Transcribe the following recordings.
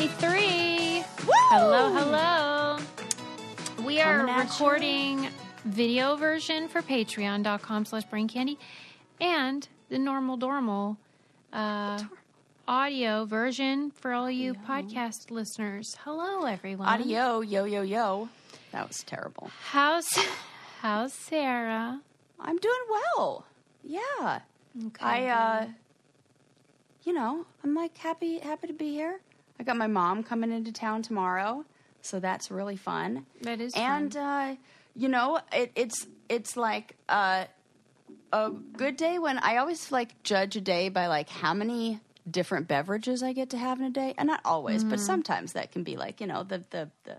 episode 523. Hello, hello. We are you. recording video version for patreon.com slash brain candy and the normal dormal uh, audio version for all you podcast listeners. Hello, everyone. Audio, yo, yo, yo. That was terrible. How's, how's Sarah? I'm doing well. Yeah. Okay, I, uh, you know, I'm like happy, happy to be here. I got my mom coming into town tomorrow, so that's really fun. That is and uh, you know, it, it's it's like uh, a good day when I always like judge a day by like how many different beverages I get to have in a day, and not always, Mm-hmm. but sometimes that can be like you know the the the,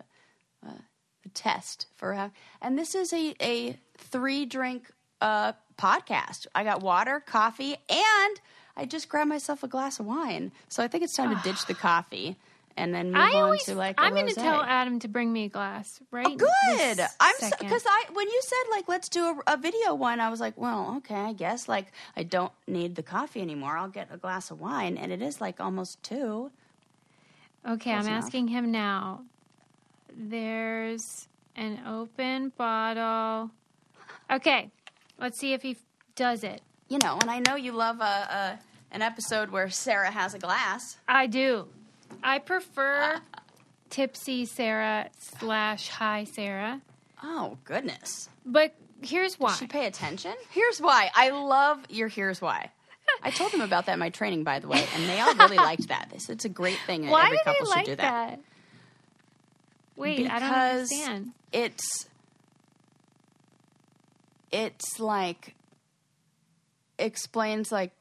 uh, the test for how. And this is a a three drink uh, podcast. I got water, coffee, and I just grabbed myself a glass of wine. So I think it's time to ditch the coffee. And then move I on always, to like. a I'm going to tell Adam to bring me a glass, right? Oh, good. I'm because I when you said like let's do a, a video one, I was like, well, okay, I guess like I don't need the coffee anymore. I'll get a glass of wine, and it is like almost two. Okay, I'm enough. asking him now. There's an open bottle. Okay, let's see if he f- does it. You know, and I know you love a, a an episode where Sarah has a glass. I do. I prefer tipsy Sarah slash high Sarah. Oh goodness, But here's why. she pay attention. Here's why. I love your. Here's why. I told them about that in my training, by the way, and they all really liked that. They said it's a great thing. and why Every do couple they should like do that? Wait, I don't understand. it's it's like explains like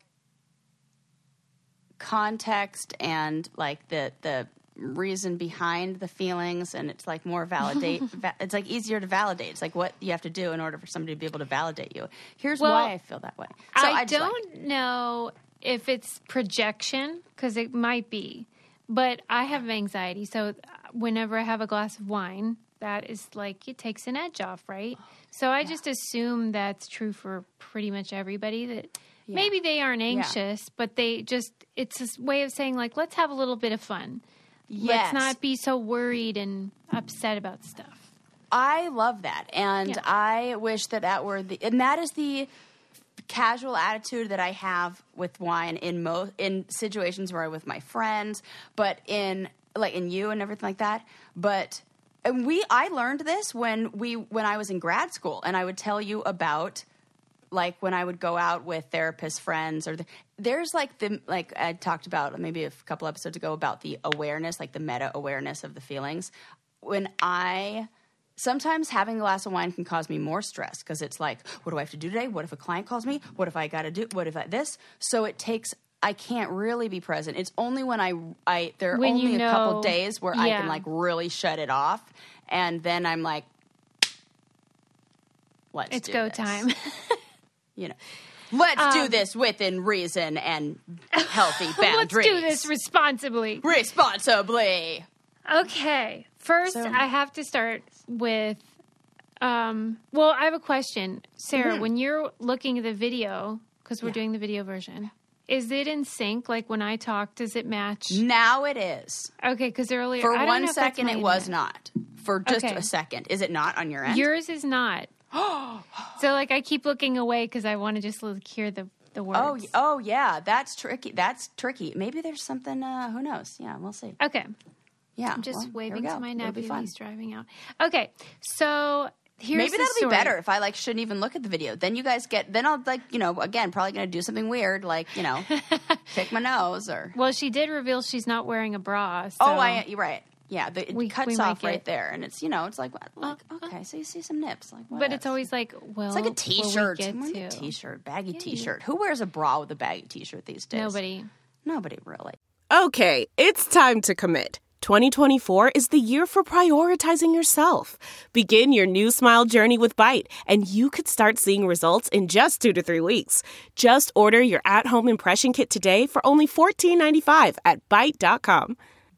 context and like the the reason behind the feelings and it's like more validate va- it's like easier to validate it's like what you have to do in order for somebody to be able to validate you here's Well, why i feel that way so I, like- don't know if it's projection because it might be, but I have anxiety. So uh, whenever I have a glass of wine, that is like it takes an edge off, right? Oh, so I just assume that's true for pretty much everybody. That maybe they aren't anxious, but they just it's a way of saying like let's have a little bit of fun. yes Let's not be so worried and upset about stuff. I love that, and Yeah. I wish that that were the, and that is the casual attitude that I have with wine in most in situations where I'm with my friends, but in like in you and everything like that. But and we, I learned this when we when I was in grad school, and I would tell you about like when I would go out with therapist friends or the, there's like the like I talked about maybe a couple episodes ago about the awareness, like the meta awareness of the feelings. When I sometimes having a glass of wine can cause me more stress because it's like, what do I have to do today? What if a client calls me? What if I got to do? What if I this? So it takes. I can't really be present. It's only when I I there are When you only a couple days where I can like really shut it off, and then I'm like, let's It's go this time. you know let's Um, do this within reason and healthy boundaries. let's do this responsibly. responsibly Okay. First, So- I have to start with. Um, well, I have a question, Sarah. Mm-hmm. When you're looking at the video, because we're doing the video version, is it in sync? Like when I talk, does it match? now it is Okay, because earlier for I don't know one my it was not for just Okay. a second is it not on your end Yours is not. so like I keep looking away because I want to just like, hear the the words. oh oh yeah that's tricky that's tricky maybe there's something uh who knows yeah we'll see Okay. yeah I'm just well, waving to my nephew. He's driving out. Okay, so here's Maybe that'll story. be better if I like shouldn't even look at the video. Then you guys get. Then I'll like you know again probably gonna do something weird like you know pick my nose or Well, she did reveal she's not wearing a bra. So. Oh, I, you're right. Yeah, the, it We- we cuts might off get- right there, and it's you know, it's like, what- uh, like uh-huh. okay, so you see some nips, like, what But it's always like, well, it's like a will we t-shirt. get I'm wearing a to? t-shirt, baggy t-shirt. Who wears a bra with a baggy t-shirt these days? Nobody. Nobody really. Okay, it's time to commit. 2024 is the year for prioritizing yourself. Begin your new smile journey with Byte, and you could start seeing results in just two to three weeks. Just order your at home impression kit today for only $14.95 at Byte.com.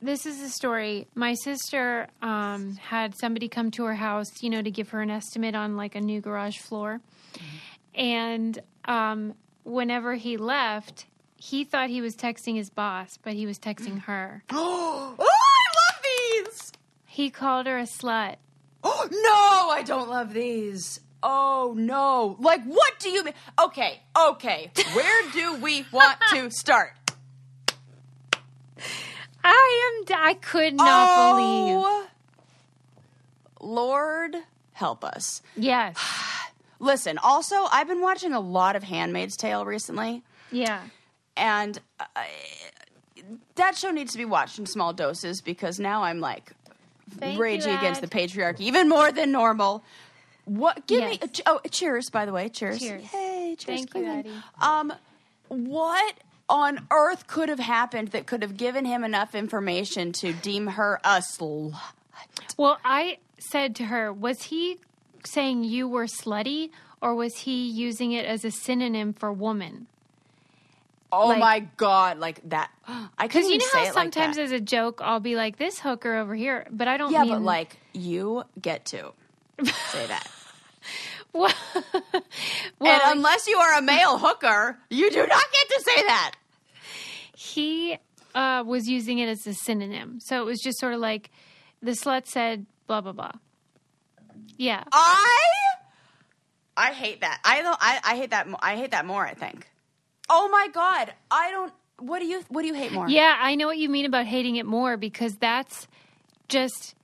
this is a story. My sister um, had somebody come to her house, you know, to give her an estimate on like a new garage floor. And um, whenever he left, he thought he was texting his boss, but he was texting her. oh, I love these. He called her a slut. Oh no, I don't love these. Oh no. Like what do you mean? Okay, okay. Where do we want to start? I am. I could not believe. oh, Lord help us. Yes. Listen, also, I've been watching a lot of Handmaid's Tale recently, Yeah. and uh, that show needs to be watched in small doses because now I'm like Thank raging you, against the patriarchy even more than normal. What? Give me Yes. ch- oh, cheers! By the way, cheers! Cheers. Hey, cheers! Thank you. Addie. Um, what on earth could have happened that could have given him enough information to deem her a slut? Well, I said to her, was he saying you were slutty or was he using it as a synonym for woman? Oh Like- my god! Like that? I Because you know say how it like sometimes as a joke, I'll be like, this hooker over here, but I don't Yeah, mean. but like you get to say that. well, and unless you are a male hooker, you do not get to say that. he uh, was using it as a synonym. So it was just sort of like the slut said, blah, blah, blah. Yeah. I I hate that. I don't I, I hate that I hate that more, I think. Oh my god. I don't what do you what do you hate more? Yeah, I know what you mean about hating it more because that's just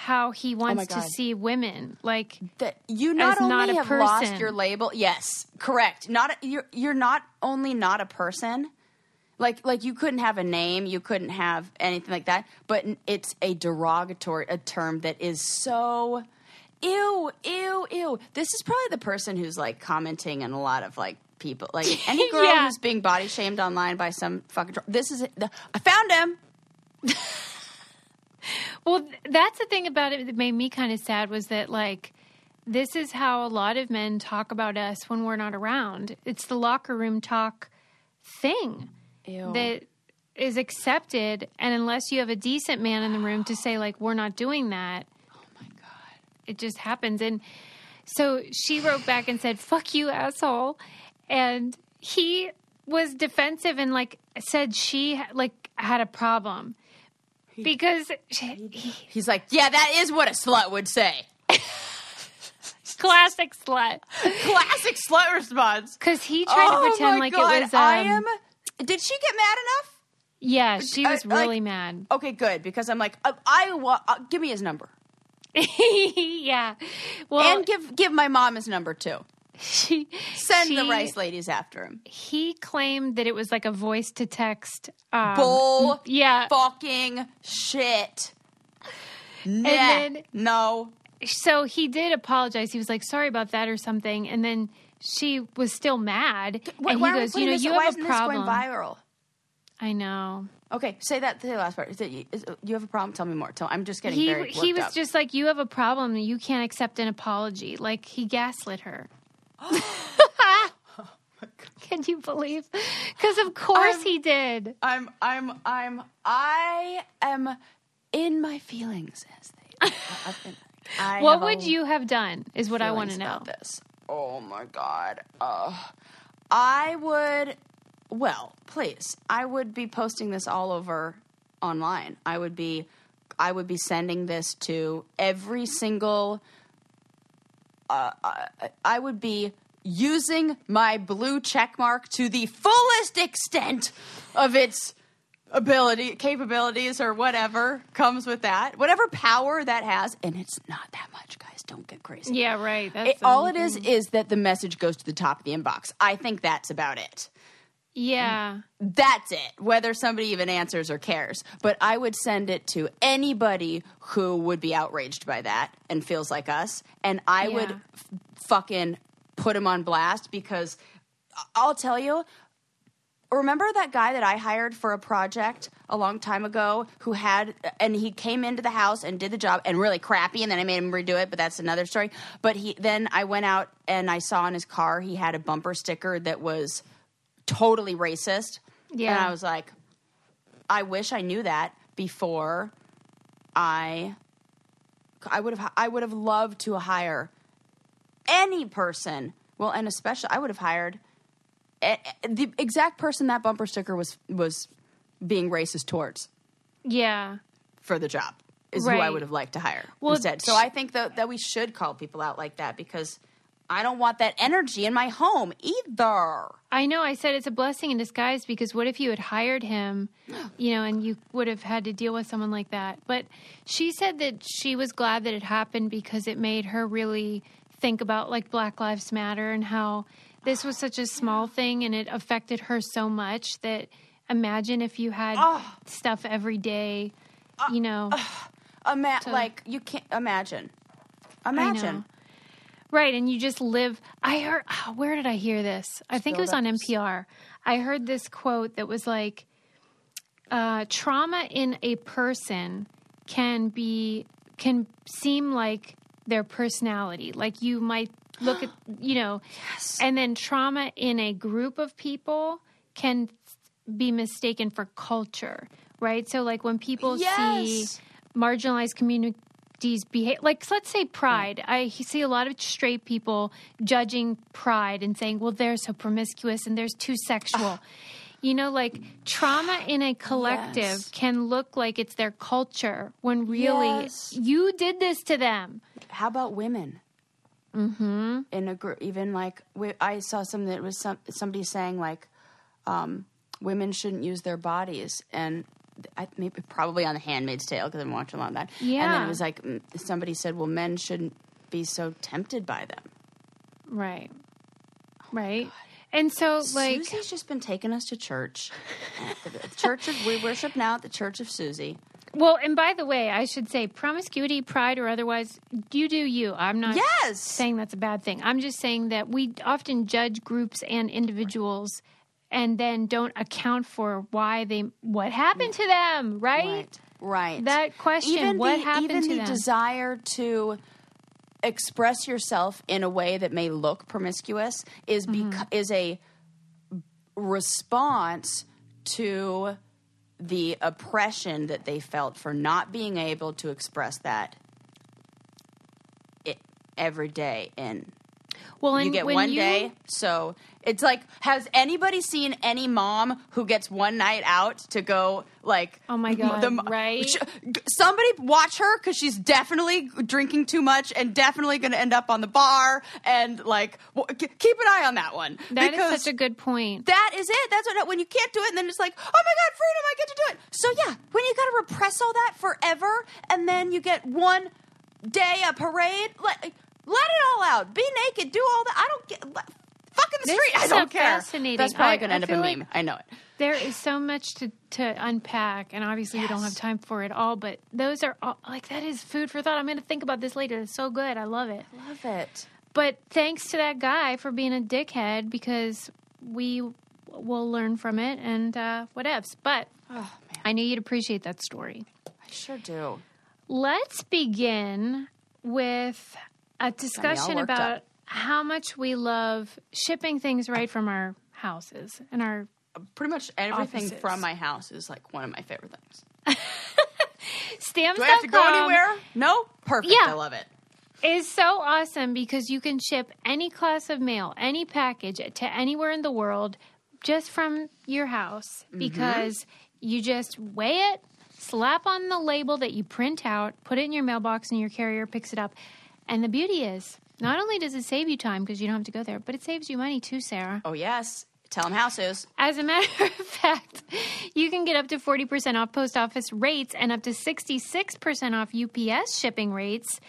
how he oh wants to Oh God. see women. Like, That you not only not a have lost your label. Yes, correct. Not a, you're you're not only not a person. Like like you couldn't have a name, you couldn't have anything like that, but it's a derogatory a term that is so ew, ew, ew. This is probably the person who's like commenting on a lot of like people, like any girl Yeah. who's being body shamed online by some fucking. This is the, I found him. Well, that's the thing about it that made me kind of sad was that like this is how a lot of men talk about us when we're not around. It's the locker room talk thing Ew. that is accepted and unless you have a decent man in the room to say like we're not doing that. Oh my god. It just happens and so she wrote back and said fuck you asshole and he was defensive and like said she like had a problem because she, he, He's like, yeah, that is what a slut would say. classic slut Classic slut response. because he tried to pretend like God, it was um, I am. Did she get mad enough? yeah she I- was like- really mad Okay, good because I'm like, uh, I want. Uh, give me his number yeah well and give give my mom his number too. she Send the rice ladies after him. he claimed that it was like a voice to text um, Bull. yeah Fucking shit. Nah, then- no. so he did apologize he was like sorry about that or something and then she was still mad Why, and he goes you know this- you why have isn't a this problem going viral? i know Okay, say that. The last part. Is it, is, you have a problem? Tell me more. Tell. I'm just getting he very. he was up. just like you have a problem you can't accept an apology like he gaslit her can you believe because of course I'm- he did I'm. I'm. I'm. I am in my feelings as they. Been- what would you have done is what i want to know about this. Oh my god. Uh, I would. Well, please. I would be posting this all over online. I would be. I would be sending this to every single. Uh, I, I would be using my blue check mark to the fullest extent of its ability capabilities or whatever comes with that. Whatever power that has and it's not that much guys. Don't get crazy. Yeah right. That's it, all it is is that the message goes to the top of the inbox. I think that's about it Um, yeah. that's it whether somebody even answers or cares. But i would send it to anybody who would be outraged by that and feels like us. And i would f- fucking put him on blast because i'll tell you remember that guy that I hired for a project a long time ago who had and he came into the house and did the job and really crappy and then I made him redo it, but that's another story. But he then I went out and I saw in his car he had a bumper sticker that was totally racist. Yeah. And I was like, I wish I knew that before I I would have I would have loved to hire any person. Well, and especially I would have hired eh, eh, the exact person that bumper sticker was was being racist towards Yeah. for the job is who I would have liked to hire Well, instead. So I think that that we should call people out like that because I don't want that energy in my home either. I know. I said it's a blessing in disguise because what if you had hired him, you know, and you would have had to deal with someone like that? But she said that she was glad that it happened because it made her really think about like Black Lives Matter and how this was such a small thing and it affected her so much that imagine if you had stuff every day, you know. Ima- like you can't imagine. Imagine. Right, and you just live. I heard. oh, where did I hear this? I think it was on NPR. I heard this quote that was like, uh, "Trauma in a person can be can seem like their personality. Like you might look at, you know, and then trauma in a group of people can be mistaken for culture, right? So, like when people see marginalized marginalized behave, like let's say Pride. I see a lot of straight people judging Pride and saying, "Well, they're so promiscuous and they're too sexual." You know, like trauma in a collective Yes. can look like it's their culture when really Yes. you did this to them. How about women? Mm-hmm. In a group, even like we, I saw something that was some, somebody saying like, um, women shouldn't use their bodies, and I maybe probably on The Handmaid's Tale because I'm watching a lot of that. Yeah, and then it was like mm, somebody said, well, men shouldn't be so tempted by them. Right. Right. And so, like, Susie's just been taking us to church. the church of we worship now at the Church of Susie. well, and by the way, I should say promiscuity, pride, or otherwise, you do you. I'm not Yes. saying that's a bad thing. I'm just saying that we often judge groups and individuals and then don't account for why they, what happened to them, right? Right. Right. That question, even what the, happened even to the them? desire to express yourself in a way that may look promiscuous is Mm-hmm. is a response to the oppression that they felt for not being able to express that it, every day in Well, you get one you- day. So it's like, has anybody seen any mom who gets one night out to go like? Oh my God, the- right? somebody watch her because she's definitely drinking too much and definitely going to end up on the bar and like keep an eye on that one. That is such a good point. that is it. That's what when you can't do it, and then it's like, oh my god, freedom! I get to do it. So yeah, when you got to repress all that forever, and then you get one day a parade, let let it all out. Be naked, do all that. I don't get. Fuck in the This street. I don't care. fascinating. That's probably going to end up a feel meme. like- I know it. There is so much to, to unpack, and obviously we don't have time for it all. But those are all, like that is food for thought. I'm going to think about this later. It's so good. I love it. Love it. But thanks to that guy for being a dickhead because we will learn from it and uh, whatevs. But Oh man, I knew you'd appreciate that story. I sure do. Let's begin with a discussion about up. how much we love shipping things right from our houses and our Pretty much everything Offices. from my house is like one of my favorite things. stamps. Do I have to go anywhere? No. Perfect. Yeah. I love it. it. is so awesome because you can ship any class of mail, any package to anywhere in the world just from your house Mm-hmm. because you just weigh it, slap on the label that you print out, put it in your mailbox, and your carrier picks it up. And the beauty is, not only does it save you time because you don't have to go there, but it saves you money too, Sarah. Oh yes. Tell them how, Suze. As a matter of fact, you can get up to 40% off post office rates and up to 66% off UPS shipping rates.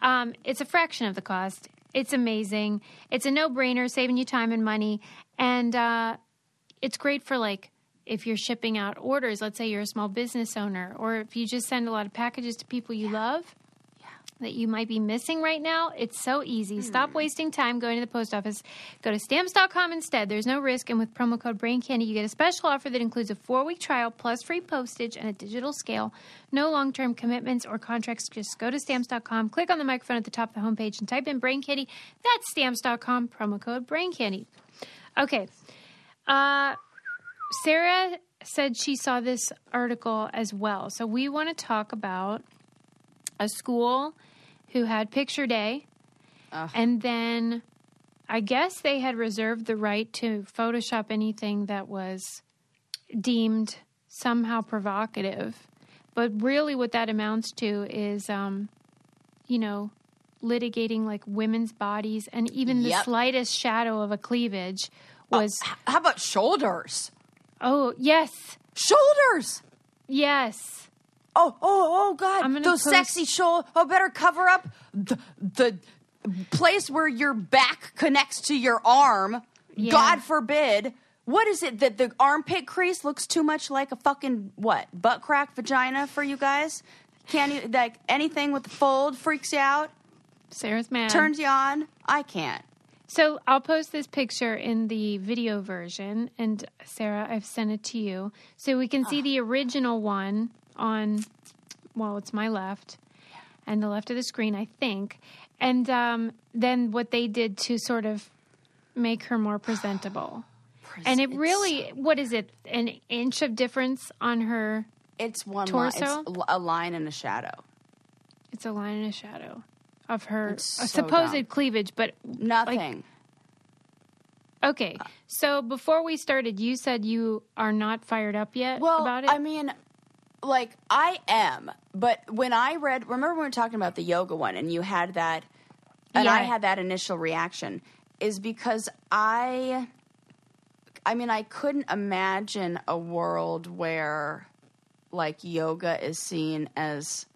Um, it's a fraction of the cost. It's amazing. It's a no brainer, saving you time and money. And uh, it's great for like if you're shipping out orders, let's say you're a small business owner, or if you just send a lot of packages to people you love. That you might be missing right now, it's so easy. Stop wasting time going to the post office. Go to stamps.com instead. There's no risk. And with promo code Brain Candy, you get a special offer that includes a four week trial plus free postage and a digital scale. No long term commitments or contracts. Just go to stamps.com, click on the microphone at the top of the homepage, and type in Brain Candy. That's stamps.com, promo code Brain Candy. Okay. Uh, Sarah said she saw this article as well. So we want to talk about a school who had picture day and then I guess they had reserved the right to Photoshop anything that was deemed somehow provocative. But really, what that amounts to is, um, you know, litigating like women's bodies and even the Yep. slightest shadow of a cleavage was, H- How about shoulders? oh, yes, Shoulders. yes. Oh, oh, oh, God! Those post- sexy shoulders. Oh, better cover up the the place where your back connects to your arm. Yeah. God forbid. What is it that the armpit crease looks too much like a fucking what butt crack vagina for you guys? Can't you like anything with the fold freaks you out? Sarah's mad. Turns you on? I can't. So I'll post this picture in the video version, and Sarah, I've sent it to you, so we can see ah. the original one on. Well, it's my left, and the left of the screen, I think, and um, then what they did to sort of make her more presentable. And it really, what is it? An inch of difference on her. It's one Torso? line. It's a line and a shadow. It's a line and a shadow of her so supposed dumb. cleavage, but Nothing. Okay. So before we started, you said you are not fired up yet Well, about it. I mean, like I am, but when I read, remember when we were talking about the yoga one, and you had that, and I had that initial reaction, is because I, I mean, I couldn't imagine a world where, like, yoga is seen as.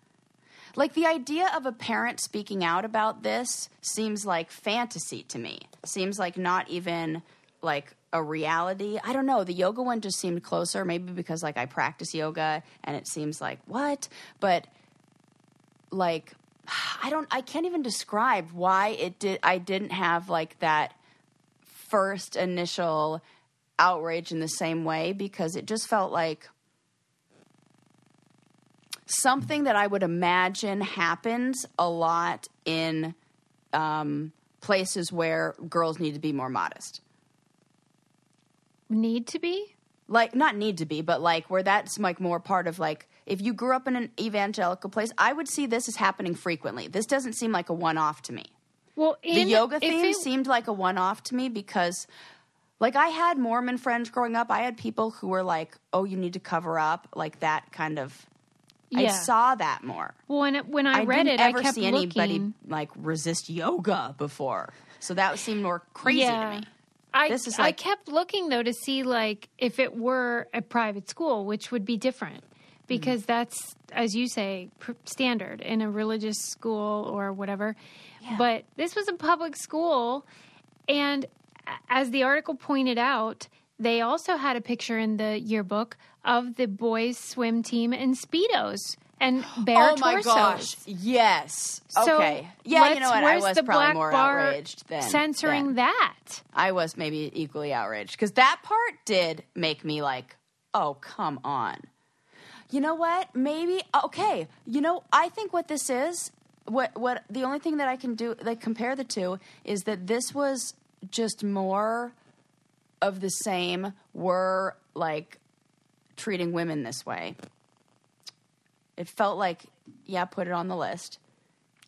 Like the idea of a parent speaking out about this seems like fantasy to me. Seems like not even like a reality. I don't know. The yoga one just seemed closer, maybe because like I practice yoga and it seems like what? But like I don't I can't even describe why it did I didn't have like that first initial outrage in the same way because it just felt like something that I would imagine happens a lot in um, places where girls need to be more modest. Need to be? Like, not need to be, but like where that's like more part of like, if you grew up in an evangelical place, I would see this as happening frequently. This doesn't seem like a one off to me. Well, The yoga theme it- seemed like a one off to me because, like, I had Mormon friends growing up. I had people who were like, oh, you need to cover up, like that kind of. I saw that more. Well, when it, when I, I read it, I kept see anybody like resist yoga before, so that seemed more crazy yeah. to me. I, is I kept looking though to see like if it were a private school, which would be different because that's as you say pr- standard in a religious school or whatever. But this was a public school, and as the article pointed out, they also had a picture in the yearbook of the boys' swim team in speedos and oh bare oh my torsos. gosh! Yes. So okay. Yeah. You know what? I was the probably more outraged than censoring than- that. I was maybe equally outraged because that part did make me like, oh come on. You know what? Maybe okay. You know, I think what this is, what what the only thing that I can do like compare the two is that this was just more of the same. We're like treating women this way. It felt like, yeah, put it on the list.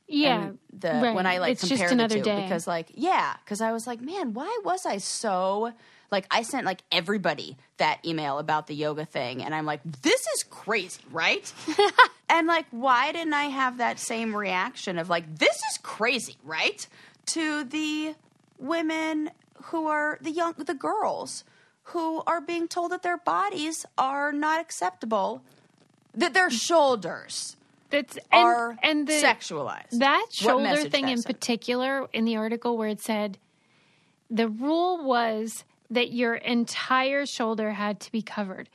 Yeah, and the right. when I like it's compare just another the two day. because like yeah because I was like man why was I so like I sent like everybody that email about the yoga thing and I'm like this is crazy right and like why didn't I have that same reaction of like this is crazy right to the women who are the young the girls who are being told that their bodies are not acceptable that their shoulders That's and, are and the sexualized. that shoulder thing that in sent? particular in the article where it said the rule was that your entire shoulder had to be covered.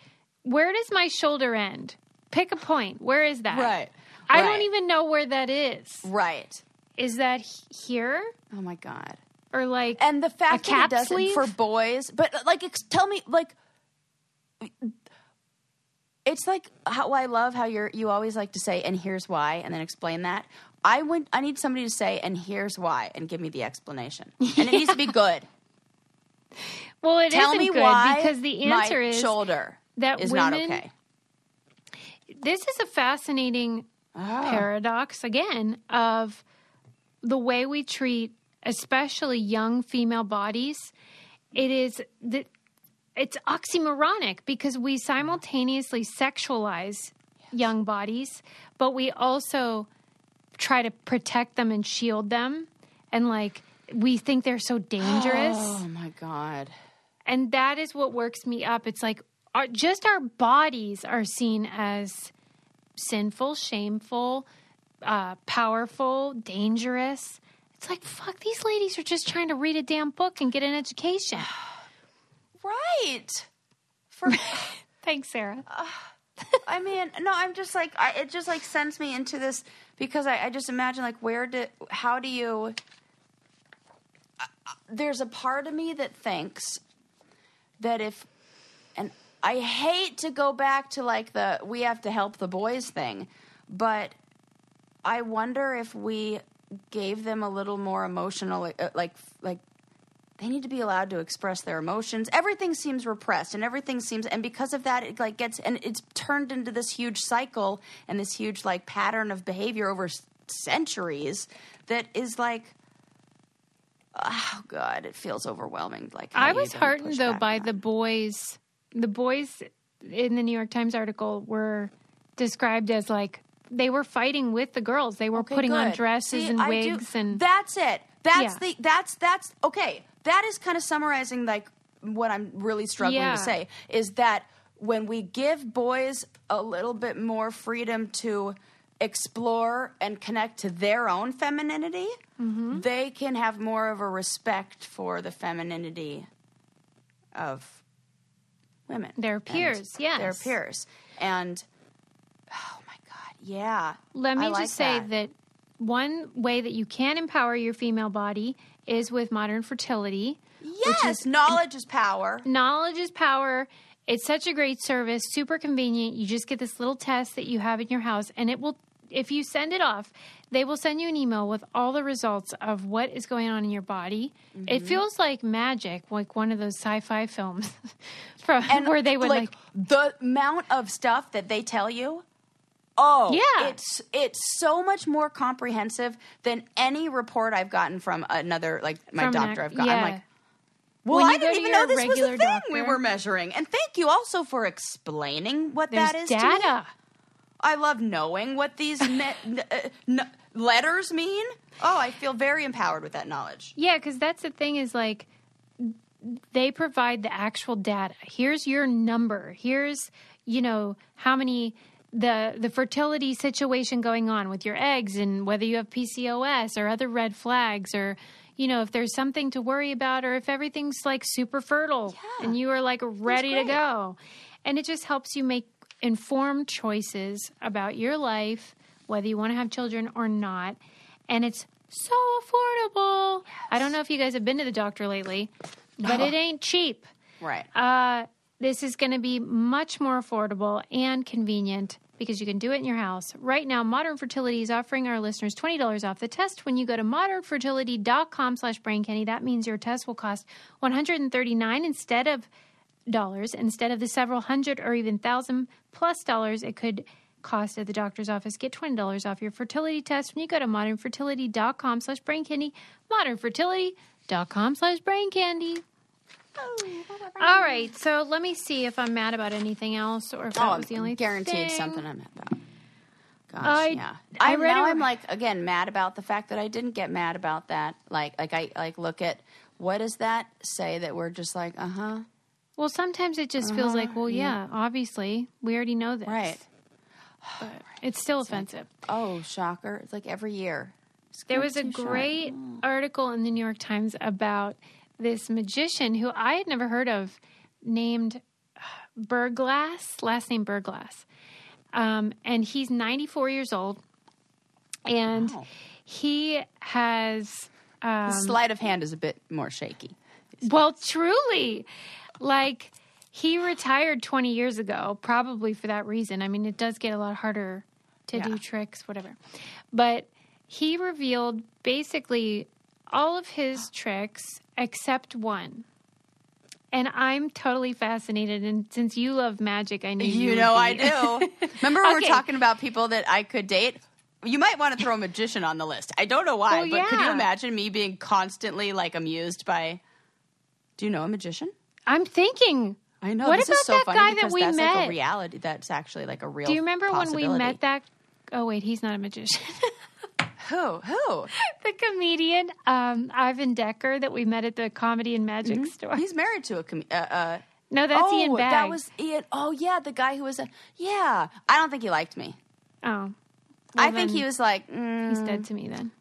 Where does my shoulder end? Pick a point. Where is that? Right. I Right. don't even know where that is. Right. Is that here Oh my god. or like? And the fact that cap it doesn't sleeve? for boys, but like, ex- tell me, like, it's like how I love how you're you always like to say, and here's why, and then explain that. I would, I need somebody to say, and here's why, and give me the explanation, and it needs to be good. well, it Tell me good why because the answer is shoulder that is not okay. this is a fascinating Ah. paradox again of the way we treat especially young female bodies it is the it's oxymoronic because we simultaneously sexualize young bodies but we also try to protect them and shield them and like we think they're so dangerous Oh my god. and that is what works me up. It's like our, just our bodies are seen as sinful, shameful, uh, powerful, dangerous. It's like fuck. These ladies are just trying to read a damn book and get an education. Right. For Thanks, Sarah. I mean, no, I'm just like, I, it just like sends me into this because I, I just imagine like, where do how do you, uh, uh, there's a part of me that thinks that if, and I hate to go back to like the, we have to help the boys thing, but I wonder if we gave them a little more emotional, uh, like, like, they need to be allowed to express their emotions. Everything seems repressed, and everything seems, and because of that, it like gets, and it's turned into this huge cycle and this huge like pattern of behavior over centuries that is like, oh god, it feels overwhelming. Like I was heartened though by the boys. The boys in the New York Times article were described as like they were fighting with the girls. They were Okay, putting on dresses See, and I do- wigs and that's it. That's Yeah. the that's that's okay. That is kind of summarizing like what I'm really struggling Yeah. to say is that when we give boys a little bit more freedom to explore and connect to their own femininity, Mm-hmm. they can have more of a respect for the femininity of women. Their peers, yes. Their peers. And oh my god, yeah. Let me like just say that. that. one way that you can empower your female body is with modern fertility. Yes, knowledge is power. Knowledge is power. It's such a great service, super convenient. You just get this little test that you have in your house, and it will, if you send it off, they will send you an email with all the results of what is going on in your body. It Mm-hmm. feels like magic, like one of those sci fi films from where they would like, the amount of stuff that they tell you. Oh, Yeah. it's it's so much more comprehensive than any report I've gotten from another like my From doctor. I've gotten. I'm like, well, I didn't even know this was the regular thing we were measuring. And thank you also for explaining what there's that is. data. I love knowing what these me- n- uh, n- letters mean. Oh, I feel very empowered with that knowledge. Yeah, because that's the thing is like they provide the actual data. Here's your number. Here's you know how many the the fertility situation going on with your eggs and whether you have PCOS or other red flags or you know if there's something to worry about or if everything's like super fertile Yeah. and you are like ready to go. And it just helps you make informed choices about your life, whether you want to have children or not. And it's so affordable. I don't know if you guys have been to the doctor lately, but it ain't cheap. Right. Uh, this is going to be much more affordable and convenient because you can do it in your house. Right now, Modern Fertility is offering our listeners $20 off the test when you go to modernfertility.com slash braincandy. That means your test will cost 139 instead of dollars instead of the several hundred or even thousand plus dollars it could cost at the doctor's office. Get $20 off your fertility test when you go to modernfertility.com slash braincandy. Modernfertility.com slash braincandy. All right, so let me see if I'm mad about anything else or if that Oh, was the only guaranteed thing. something I'm mad about. Gosh, I- yeah. I I read now a- I'm like again mad about the fact that I didn't get mad about that. Like like I like look at what does that say that we're just like uh huh Well, sometimes it just feels like, well, yeah, obviously, we already know this. right. But it's still offensive. Oh shocker! It's like every year. It's There was a short. great article in the New York Times about this magician who I had never heard of named Berglas, last name Berglas. Um, and he's 94 years old. and Wow. he has. Um, sleight of hand is a bit more shaky. Well, truly, like he retired 20 years ago, probably for that reason. I mean, it does get a lot harder to Yeah. do tricks, whatever. But he revealed basically all of his tricks except one. And I'm totally fascinated. And since you love magic, I knew you, You know be. I do. Remember when we're talking about people that I could date? You might want to throw a magician on the list. I don't know why, Well, but could you imagine me being constantly like amused by Do you know a magician? I'm thinking. I know. What about is so that funny guy that we that's like met? a reality. That's actually like a real Do you remember when we met that? Oh, wait, he's not a magician. Who? Who? the comedian um, Ivan Decker that we met at the Comedy and Magic store. He's married to a com- uh, uh No, that's oh, Ian Bagg. that was Ian. Oh yeah, the guy who was a Yeah, I don't think he liked me. Oh, I think he was like, mm, he's dead to me then.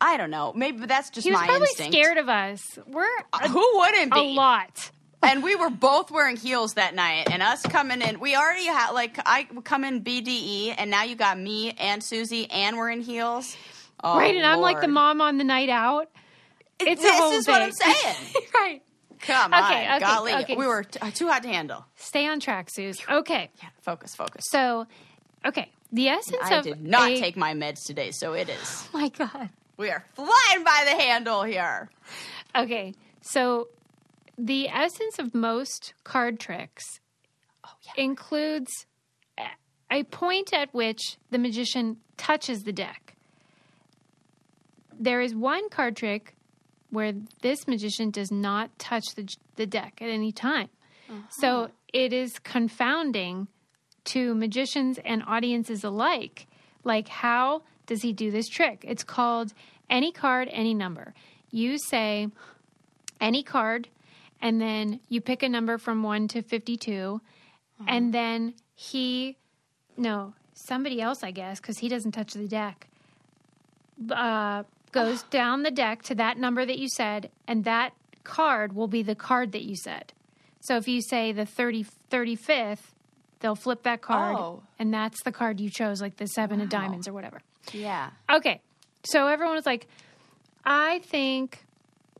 I don't know. Maybe but that's just He was my probably instinct. scared of us. We're a, Who wouldn't be? a lot. and we were both wearing heels that night and us coming in we already had like i come in bde and now you got me and susie and we're in heels oh, right, and I'm like the mom on the night out. It's this a whole is what i'm thing. saying right. come Okay, on okay, golly okay. we were t- uh, too hot to handle Stay on track, Suze. Okay. yeah focus focus So, okay. The essence i of did not a- take my meds today so it is Oh my God. we are flying by the handle here Okay. So, the essence of most card tricks includes a- a point at which the magician touches the deck. There is one card trick where this magician does not touch the, the deck at any time. So it is confounding to magicians and audiences alike. Like, how does he do this trick? It's called any card, any number. You say any card, and then you pick a number from 1 to 52, and then he, no, somebody else, I guess, because he doesn't touch the deck, uh, goes down the deck to that number that you said, and that card will be the card that you said. So if you say the 30, 35th, they'll flip that card, Oh. and that's the card you chose, like the seven of diamonds or whatever. yeah Okay. So everyone was like, I think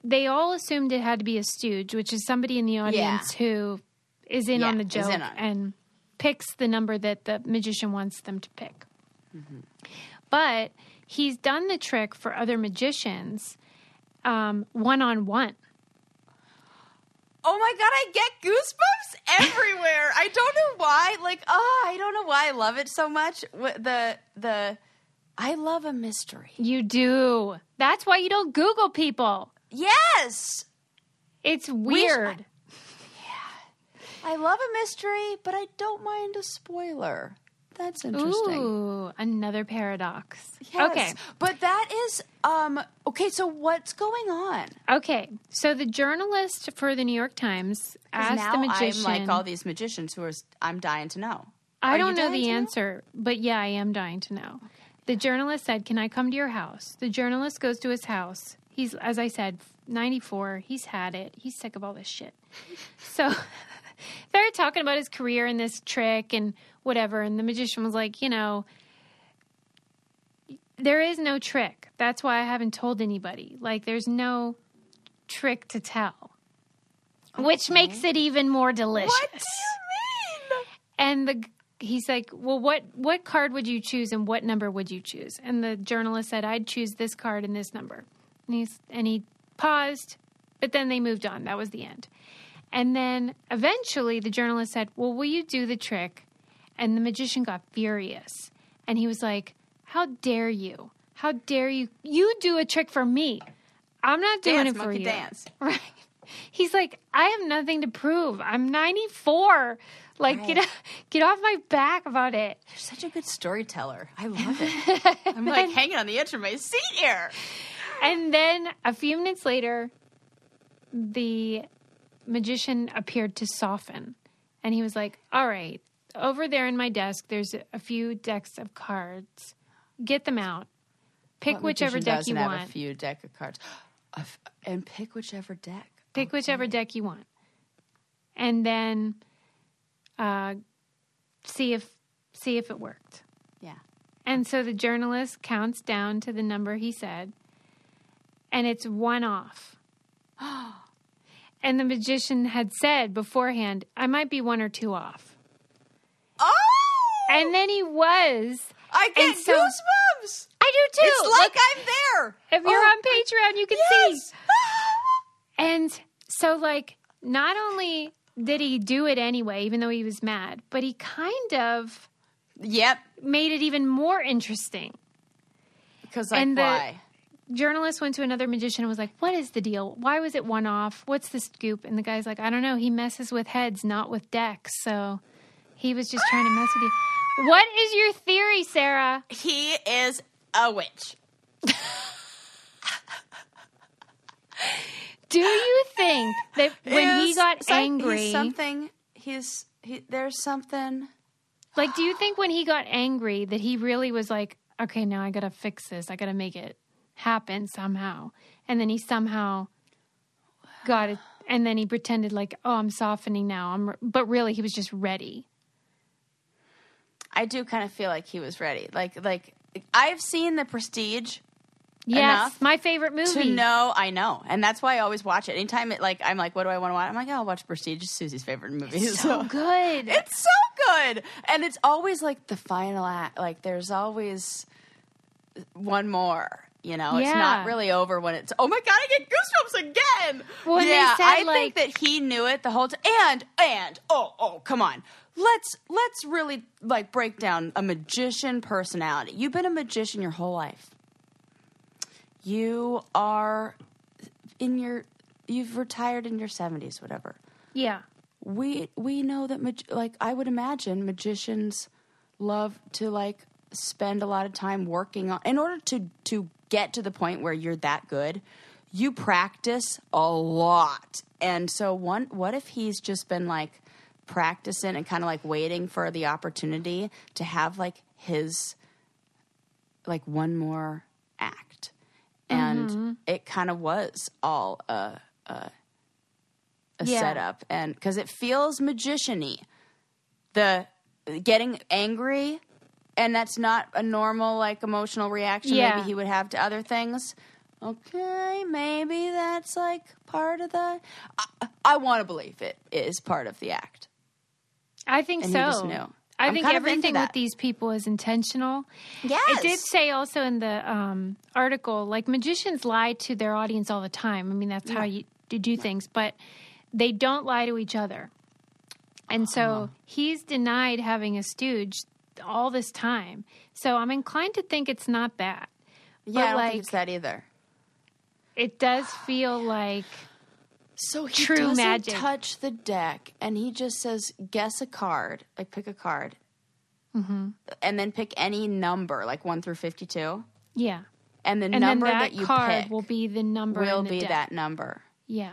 they all assumed it had to be a stooge, which is somebody in the audience who is in Yeah, on the joke on and picks the number that the magician wants them to pick. Mm-hmm. But he's done the trick for other magicians one on one. Oh my god, I get goosebumps everywhere. I don't know why. Like, oh, I don't know why I love it so much. The the I love a mystery. You do. That's why you don't Google people. Yes. It's weird. Yeah. I love a mystery, but I don't mind a spoiler. That's interesting. Ooh, another paradox. Yes. Okay. But that is um okay, so what's going on? Okay, so the journalist for the New York Times asked the magician. I'm like all these magicians who are I'm dying to know. I Are don't know the to know? answer, but yeah, I am dying to know. The journalist said, "Can I come to your house?" The journalist goes to his house. He's, as I said, 94. He's had it. He's sick of all this shit. So they're talking about his career and this trick and whatever. And the magician was like, you know, there is no trick. That's why I haven't told anybody. Like, there's no trick to tell, which makes it even more delicious. What do you mean? And the he's like, "Well, what what card would you choose, and what number would you choose?" And the journalist said, "I'd choose this card and this number." And he's and he paused, but then they moved on. That was the end. And then eventually, the journalist said, "Well, will you do the trick?" And the magician got furious, and he was like, "How dare you? How dare you? You do a trick for me. I'm not doing Dance, it for you." dance. Right. He's like, I have nothing to prove. I'm 94. Like, get Right. get off my back about it. You're such a good storyteller. I love it. I'm like hanging on the edge of my seat here. And then a few minutes later, the magician appeared to soften. And he was like, All right, over there in my desk, there's a few decks of cards. Get them out. Pick What whichever deck you want. A few deck of cards, f- and pick whichever deck. Pick whichever deck you want. And then uh, see if see if it worked. Yeah. And so the journalist counts down to the number he said, and it's one off. and the magician had said beforehand, I might be one or two off. And then he was. I get so- goosebumps. I do too. It's like Look, I'm there. if you're Oh, on Patreon, you can yes. see. And so, like, not only did he do it anyway, even though he was mad, but he kind of Yep. made it even more interesting. Because like And the- why? Journalist went to another magician and was like, What is the deal? Why was it one off? What's the scoop? And the guy's like, I don't know. He messes with heads, not with decks. So he was just trying to mess with you. What is your theory, Sarah? He is a witch. Do you think that when he got some- angry, something. He's he, there's something. like, do you think when he got angry that he really was like, okay, now I got to fix this. I got to make it happen somehow. And then he somehow got it. And then he pretended like, oh, I'm softening now. I'm, but really, he was just ready. I do kind of feel like he was ready. Like like I've seen The Prestige Yes, my favorite movie. to know I know, and that's why I always watch it. Anytime it like I'm like, what do I want to watch? I'm like, oh, I'll watch Prestige. It's Susie's favorite movie. so good. It's so good, and it's always like the final act. Like there's always one more. You know, it's not really over when it's. Oh my god, I get goosebumps again. Well, yeah, said, I like- think that he knew it the whole time. And and oh oh, come on. Let's let's really like break down a magician personality. You've been a magician your whole life. You are in your. You've retired in your seventies, whatever yeah. we we know that mag- like I would imagine magicians love to like spend a lot of time working on in order to to get to the point where you're that good you practice a lot and so one what if he's just been like practicing and kind of like waiting for the opportunity to have like his like one more act. And mm-hmm. it kind of was all a a Yeah. setup. And because it feels magician-y. The getting angry and that's not a normal like emotional reaction Yeah. maybe he would have to other things. Okay maybe that's like part of the i, I want to believe it is part of the act I think And so. he just knew. I I'm think everything with these people is intentional. yes It did say also in the um, article, like magicians lie to their audience all the time. I mean, that's how you, you do things, but they don't lie to each other. And so Uh-huh. he's denied having a stooge all this time. So I'm inclined to think it's not that. yeah but, i don't like- think it's that either It does feel like So he True doesn't magic. touch the deck, and he just says, "Guess a card, like pick a card, Mm-hmm. and then pick any number, like one through fifty-two, yeah. and the And number that, that, you card pick will be the number will in the be deck. that number." Yeah.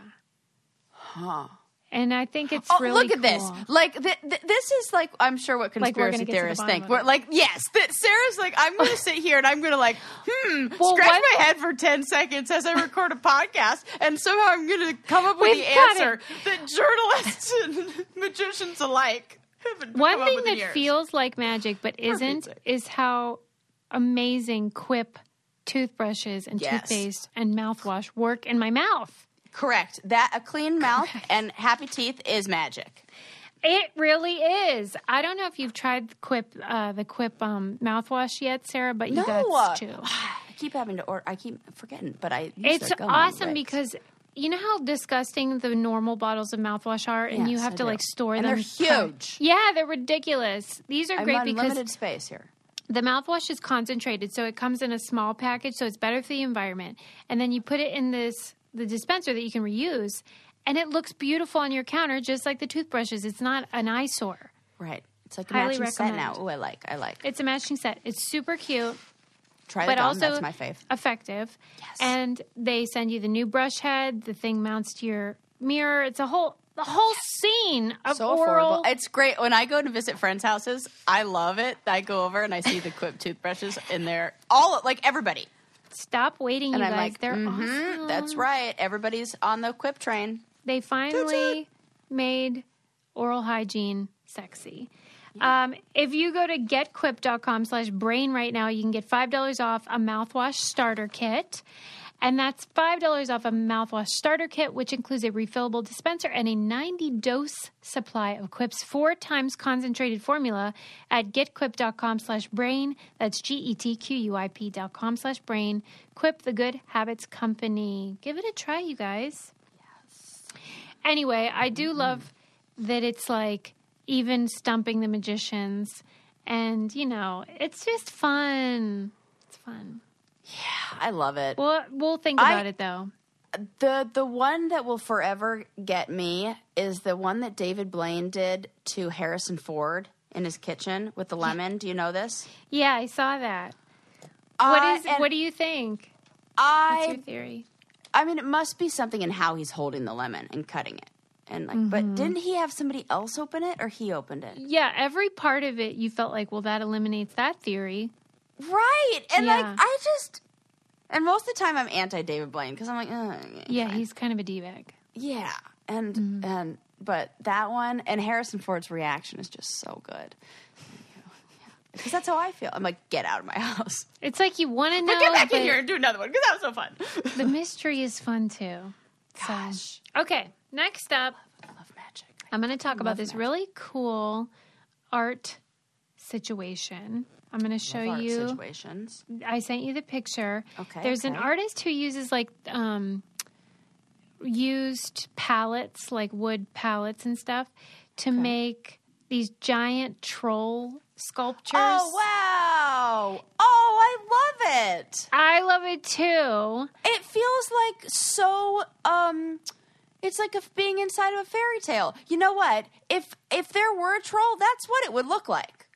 Huh. And I think it's Oh, really look at this! Like th- th- this is like I'm sure what Like, conspiracy get to the theorists think. We're like, yes, that Sarah's like, I'm going to sit here and I'm going to like, hmm, Well, scratch what- my head for ten seconds as I record a podcast, and somehow I'm going to come up with We've the answer that journalists and magicians alike. One thing that years. feels like magic but isn't is how amazing Quip toothbrushes and Yes. toothpaste and mouthwash work in my mouth. Correct. That a clean mouth and happy teeth is magic. It really is. I don't know if you've tried the Quip uh, the Quip um, mouthwash yet, Sarah, but you No. got to. I keep having to order. I keep forgetting, but I. It's awesome because you know how disgusting the normal bottles of mouthwash are, and you have I to do. like store And them. they're huge. Yeah, they're ridiculous. These are I'm great because limited space here. the mouthwash is concentrated, so it comes in a small package, so it's better for the environment. And then you put it in this the dispenser that you can reuse, and it looks beautiful on your counter, just like the toothbrushes. It's not an eyesore. Right. It's like a Highly matching set now. Oh, I like. I like. It's a matching set. It's super cute, Try the but gum. also That's my fave. effective. Yes. And they send you the new brush head. The thing mounts to your mirror. It's a whole the whole scene of So oral. affordable. It's great. When I go to visit friends' houses, I love it. I go over and I see the Quip toothbrushes in there. All like everybody. Stop waiting, And you I'm guys. like, They're mhm, awesome. That's right. Everybody's on the Quip train. They finally made oral hygiene sexy. Um, if you go to getquip.com slash brain right now, you can get $5 off a mouthwash starter kit. And that's $5 off a mouthwash starter kit, which includes a refillable dispenser and a 90 dose supply of Quip's four times concentrated formula at getquip.com slash brain. That's G E T Q U I P dot com slash brain. Quip, the good habits company. Give it a try, you guys. Yes. Anyway, I do mm-hmm. love that it's like even stumping the magicians. And, you know, it's just fun. It's fun. I love it. We'll, we'll think I- about it though. the the one that will forever get me is the one that David Blaine did to Harrison Ford in his kitchen with the lemon. Do you know this? Yeah, I saw that. What Uh, is? and what do you think? What's your I theory? I mean, it must be something in how he's holding the lemon and cutting it. And like, but didn't he have somebody else open it, or he opened it? Yeah, every part of it you felt like, well, that eliminates that theory. Right. And like, I just, and most of the time I'm anti David Blaine because I'm like, uh, Yeah, he's kind of a d bag. yeah, and and but that one and Harrison Ford's reaction is just so good. Because that's how I feel. I'm like, get out of my house. It's like you want to know, get back but in here and do another one because that was so fun. the mystery is fun too. So- Gosh, okay, next up, I love magic. I'm going to talk about this magic. really cool art situation. I'm going to show you. situations. I sent you the picture. Okay, There's an artist who uses like um, used pallets, like wood pallets and stuff, to make these giant troll sculptures. Oh wow! Oh, I love it. I love it too. It feels like so. Um, it's like if being inside of a fairy tale. You know what? If if there were a troll, that's what it would look like.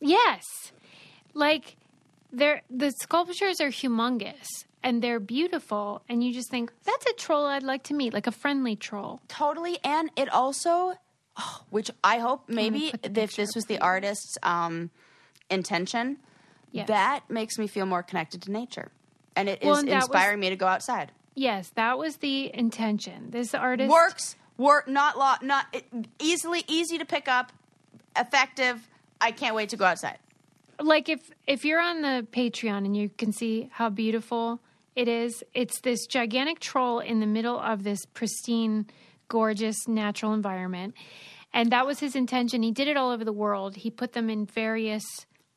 Yes. Like they're the sculptures are humongous and they're beautiful and you just think that's a troll I'd like to meet, like a friendly troll. Totally, and it also, oh, which I hope maybe if this was the artist's um, intention, Yes. that makes me feel more connected to nature, and it is Well, and that was- inspiring me to go outside. Yes, that was the intention. This artist Works, work, not law, not easily easy to pick up, effective. I can't wait to go outside. Like if if you're on the Patreon and you can see how beautiful it is, it's this gigantic troll in the middle of this pristine, gorgeous natural environment. And that was his intention. He did it all over the world. He put them in various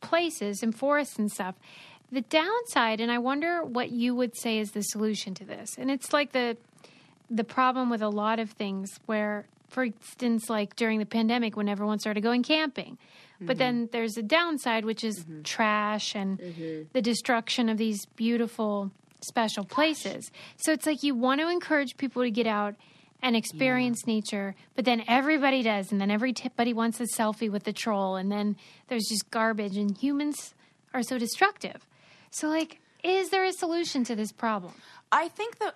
places in forests and stuff. The downside, and I wonder what you would say is the solution to this. And it's like the the problem with a lot of things where for instance like during the pandemic when everyone started going camping. But then mm-hmm. there's a downside which is mm-hmm. trash and mm-hmm. the destruction of these beautiful special places. So it's like you want to encourage people to get out and experience nature but then everybody does and then every everybody wants a selfie with the troll and then there's just garbage and humans are so destructive. So like is there a solution to this problem? I think the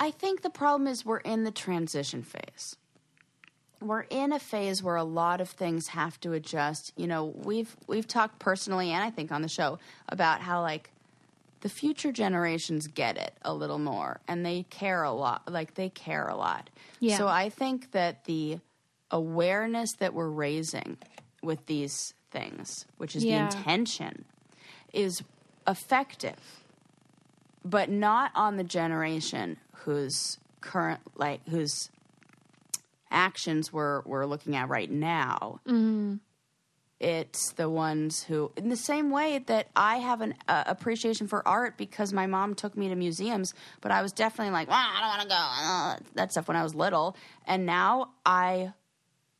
I think the problem is we're in the transition phase. We're in a phase where a lot of things have to adjust. You know, we've we've talked personally and I think on the show about how like the future generations get it a little more and they care a lot. Like they care a lot. Yeah. So I think that the awareness that we're raising with these things, which is Yeah. the intention, is effective but not on the generation whose current like whose actions we're we're looking at right now. It's the ones who, in the same way that I have an uh, appreciation for art because my mom took me to museums, but I was definitely like, well, I don't want to go, uh, that stuff when I was little, and now I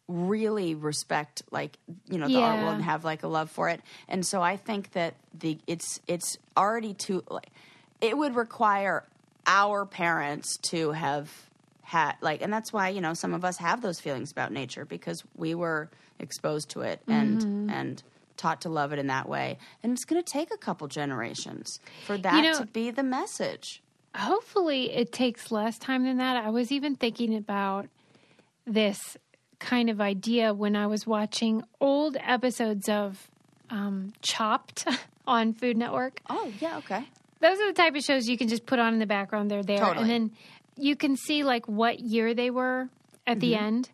really respect like you know the art world and have like a love for it. And so i think that the it's it's already too like it would require our parents to have had like and that's why you know some of us have those feelings about nature because we were exposed to it and Mm-hmm. and taught to love it in that way and it's going to take a couple generations for that You know- to be the message hopefully it takes less time than that. I was even thinking about this kind of idea when I was watching old episodes of um, Chopped on Food Network. oh yeah okay Those are the type of shows you can just put on in the background. They're there. Totally. And then you can see like what year they were at the Mm-hmm. end.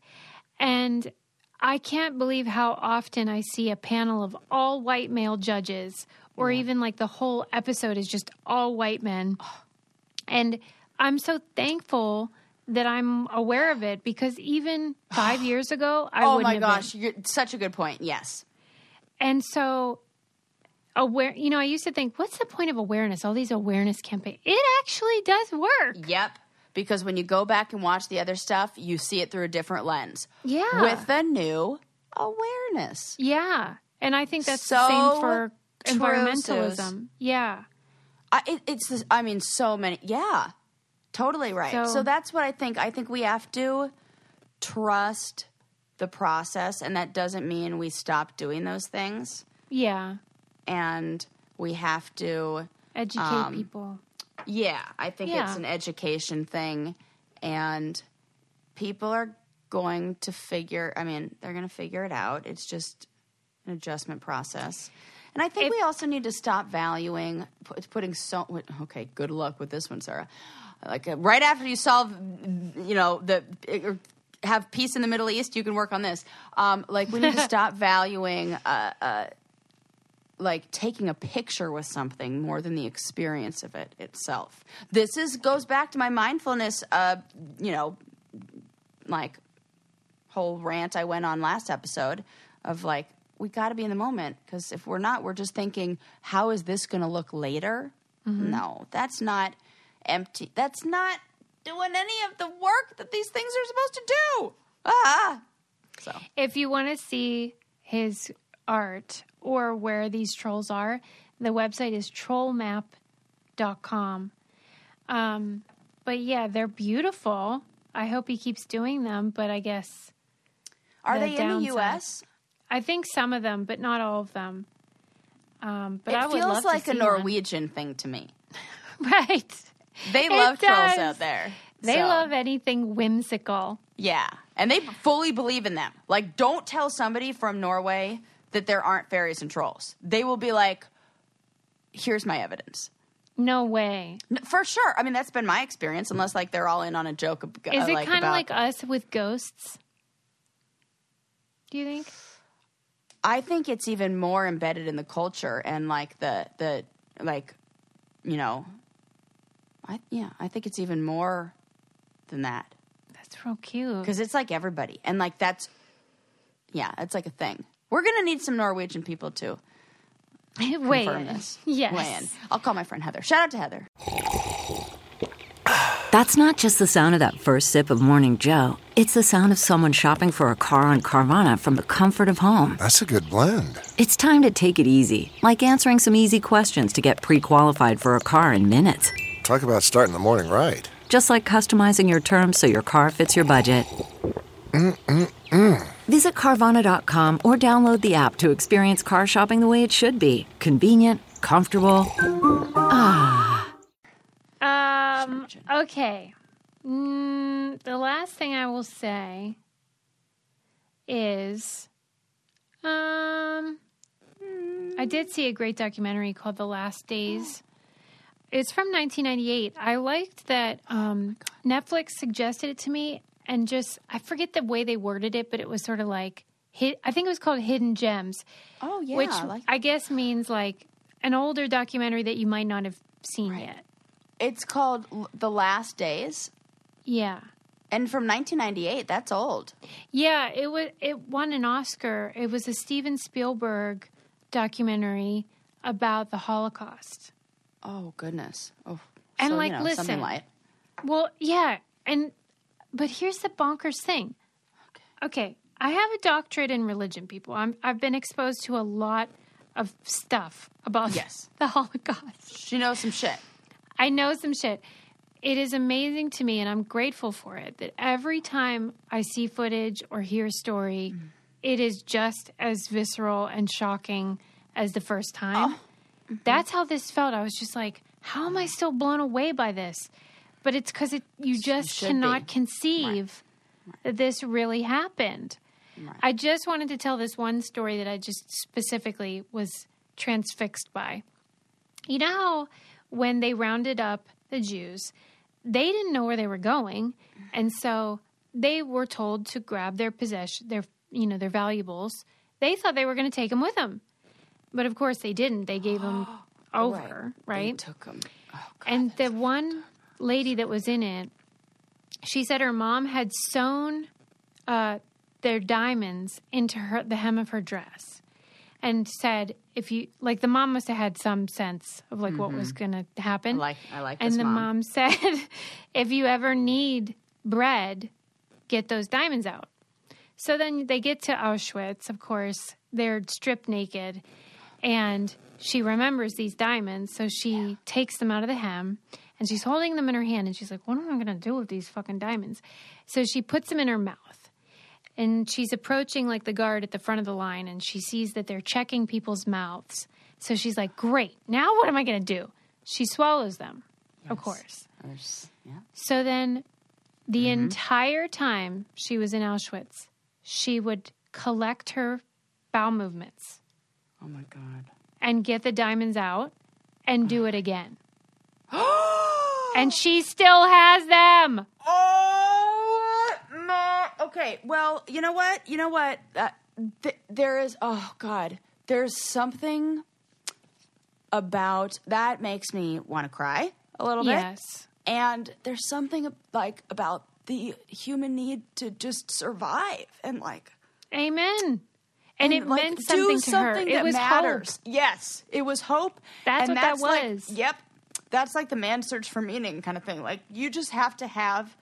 And I can't believe how often I see a panel of all white male judges, or even like the whole episode is just all white men. And I'm so thankful that I'm aware of it because even five years ago, I oh wouldn't my have gosh, such a good point. Yes. And so, aware. You know, I used to think, what's the point of awareness? All these awareness campaigns. It actually does work. Yep. Because when you go back and watch the other stuff, you see it through a different lens. Yeah. With the new awareness. Yeah, and I think that's So the same for true, environmentalism. Suze. Yeah. I, it, it's, this- I mean, so many. Yeah. Totally right. So- so that's what I think. I think we have to trust the process, and that doesn't mean we stop doing those things. Yeah. And we have to Educate Um, people. Yeah, I think Yeah. it's an education thing, and people are going to figure. I mean, they're going to figure it out. It's just an adjustment process, and I think If- we also need to stop valuing pu- putting so. Okay, good luck with this one, Sarah. Like uh, right after you solve, you know, the or have peace in the Middle East, you can work on this. Um, like we need to stop valuing. Uh, uh, like taking a picture with something more than the experience of it itself. This is goes back to my mindfulness uh you know like whole rant I went on last episode of like we got to be in the moment because if we're not we're just thinking how is this going to look later? No, that's not empty. That's not doing any of the work that these things are supposed to do. Ah. So, If you want to see his art or where these trolls are, the website is trollmap.com. Um, but yeah, they're beautiful. I hope he keeps doing them, but I guess are The they in the. US? I think some of them, but not all of them. Um, but It I would feels love like to a see one. Norwegian thing to me. right? They It love trolls out there. They So, love anything whimsical. Yeah. And they fully believe in them. Like, don't tell somebody from Norway that there aren't fairies and trolls. They will be like, here's my evidence. No way. For sure. I mean, that's been my experience, unless, like, they're all in on a joke. ab- Is uh, it like, kind of about- like us with ghosts? Do you think? I think it's even more embedded in the culture and, like, the, the, like, you know, I, yeah, I think it's even more than that. That's real cute. because it's like everybody and like that's yeah it's like a thing we're gonna need some norwegian people to Wait. confirm this Yes. weigh in i'll call my friend heather shout out to heather That's not just the sound of that first sip of Morning Joe. It's the sound of someone shopping for a car on Carvana from the comfort of home. That's a good blend. It's time to take it easy, like answering some easy questions to get pre qualified for a car in minutes. Talk about starting the morning right. Just like customizing your terms so your car fits your budget. Mm, mm, mm. Visit Carvana.com or download the app to experience car shopping the way it should be convenient, comfortable. Ah. Um. Okay. Mm, the last thing I will say is, um, I did see a great documentary called "The Last Days." It's from 1998. I liked that um, Netflix suggested it to me, and just I forget the way they worded it, but it was sort of like hid, I think it was called "Hidden Gems." oh yeah which I like I guess means like an older documentary that you might not have seen yet. it's called the last days Yeah. and from 1998 that's old Yeah, it was it won an Oscar. It was a Steven Spielberg documentary about the Holocaust. oh goodness oh And, so, like, you know, listen. Well, yeah, and but here's the bonkers thing. Okay, I have a doctorate in religion, people. I'm I've been exposed to a lot of stuff about Yes. the Holocaust. she knows some shit I know some shit. It is amazing to me, and I'm grateful for it, that every time I see footage or hear a story, mm-hmm. it is just as visceral and shocking as the first time. Oh. Mm-hmm. That's how this felt. I was just like, how am I still blown away by this? But it's because it, you just cannot be. conceive that this really happened. I just wanted to tell this one story that I just specifically was transfixed by. You know how when they rounded up the Jews, they didn't know where they were going, and so they were told to grab their possession, their you know, their valuables. They thought they were going to take them with them, but of course they didn't. They gave them over, They right? took him. Oh, God. And the one lady that was in it, she said her mom had sewn uh, their diamonds into her the hem of her dress, and said if you like, the mom must have had some sense of like what was going to happen. Mm-hmm. I like I like and the mom. mom said, if you ever need bread, get those diamonds out. So then they get to Auschwitz. Of course, they're stripped naked, and she remembers these diamonds. So she takes them out of the hem, and she's holding them in her hand. And she's like, "What am I going to do with these fucking diamonds?" So she puts them in her mouth, and she's approaching like the guard at the front of the line, and she sees that they're checking people's mouths. So she's like, "Great! Now what am I going to do?" She swallows them, of course. Yeah. So then, the Mm-hmm. entire time she was in Auschwitz, she would collect her bowel movements Oh my god. and get the diamonds out and do it again. and she still has them. Oh. Okay. Well, you know what? You know what? Uh, th- there is. Oh God. There's something about that makes me want to cry a little bit. Yes. And there's something like about the human need to just survive and like Amen. And, it like, meant do something to her. something It that was matters. hope. Yes, it was hope. That's and what that like- was. yep, that's like the man search for meaning kind of thing. Like you just have to have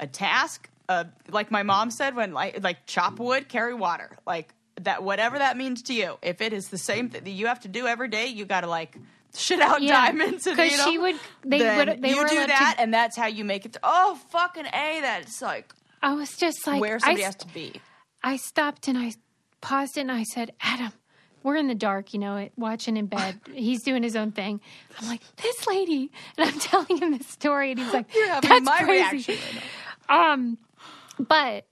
a task. Uh, like my mom said, when like like chop wood, carry water, like that. Whatever that means to you. If it is the same thing that you have to do every day, you got to like shit out Yeah, diamonds. and, 'cause you know, she would- they would- they you were do allowed to- that, and that's how you make it. To, oh fucking a! That's like I was just like, where I somebody s- has to be. I stopped and I paused and I said, Adam, we're in the dark, you know, watching in bed. He's doing his own thing. I'm like, this lady. And I'm telling him this story and he's like, You're having that's my crazy. reaction right. Um, but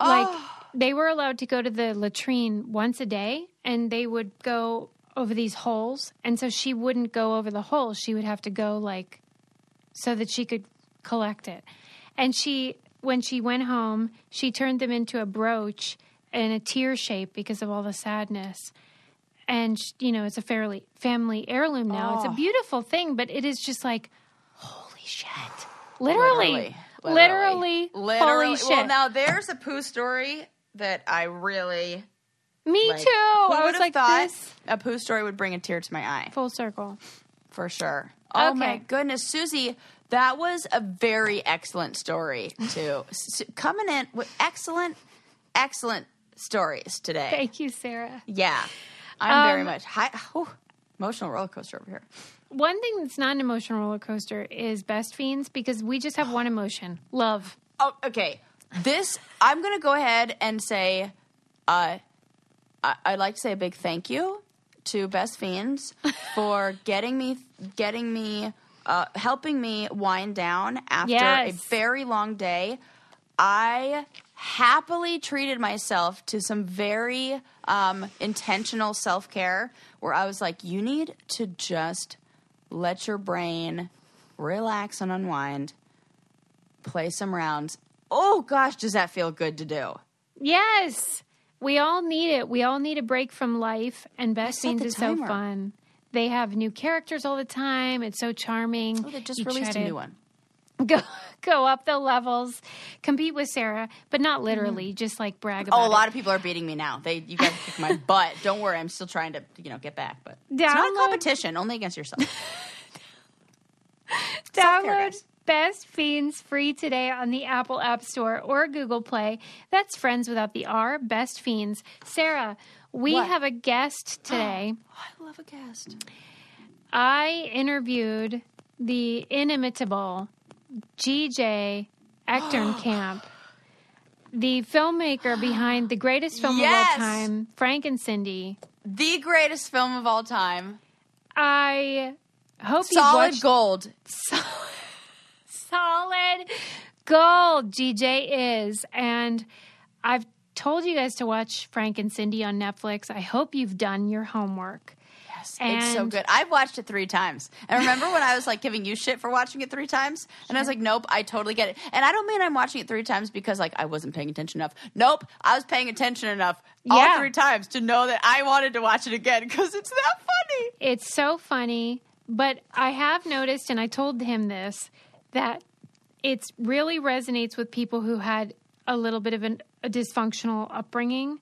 like Oh. they were allowed to go to the latrine once a day and they would go over these holes. And so she wouldn't go over the holes. She would have to go like so that she could collect it. And she, when she went home, she turned them into a brooch in a tear shape because of all the sadness. And you know, it's a fairly family heirloom now. It's a oh. beautiful thing, but it is just like, holy shit! Literally, literally, holy shit! Well, now there's a poo story that I really Me like, too. I would was have like thought this a poo story would bring a tear to my eye full circle. for sure. Oh my goodness, Susie, that was a very excellent story too. S- coming in with excellent, excellent stories today. Thank you, Sarah. Yeah, I'm very Um, much high. whew, emotional roller coaster over here. One thing that's not an emotional roller coaster is best fiends because we just have one emotion: love. Oh, okay. This I'm gonna go ahead and say, uh, I, I'd like to say a big thank you to Best Fiends for getting me, getting me, uh, helping me wind down after a very long day. I happily treated myself to some very um, intentional self care where I was like, you need to just let your brain relax and unwind play some rounds. Oh gosh, does that feel good to do? Yes, we all need it. We all need a break from life, and Best Fiends is so fun. They have new characters all the time. It's so charming. Oh, they just You released a to new one. Go go up the levels, compete with Sarah, but not mm-hmm. literally. Just like brag about Oh, a lot it. of people are beating me now. They you guys kick my butt. Don't worry, I'm still trying to you know get back, but it's not a competition. Only against yourself. Download. Best Fiends free today on the Apple App Store or Google Play. That's friends without the R. Best Fiends. Sarah, we What? have a guest today. Oh, I love a guest. I interviewed the inimitable GJ Echternkamp, the filmmaker behind the greatest film Yes! of all time, Frank and Cindy. The greatest film of all time. I hope you Solid watched gold. solid gold GJ is. And I've told you guys to watch Frank and Cindy on Netflix. I hope you've done your homework. Yes, it's so good. I've watched it three times. And remember when I was like giving you shit for watching it three times? And I was like, nope, I totally get it. And I don't mean I'm watching it three times because like I wasn't paying attention enough. Nope, I was paying attention enough all Yeah. three times to know that I wanted to watch it again because it's that funny. It's so funny, but I have noticed, and I told him this, that it really resonates with people who had a little bit of an, a dysfunctional upbringing,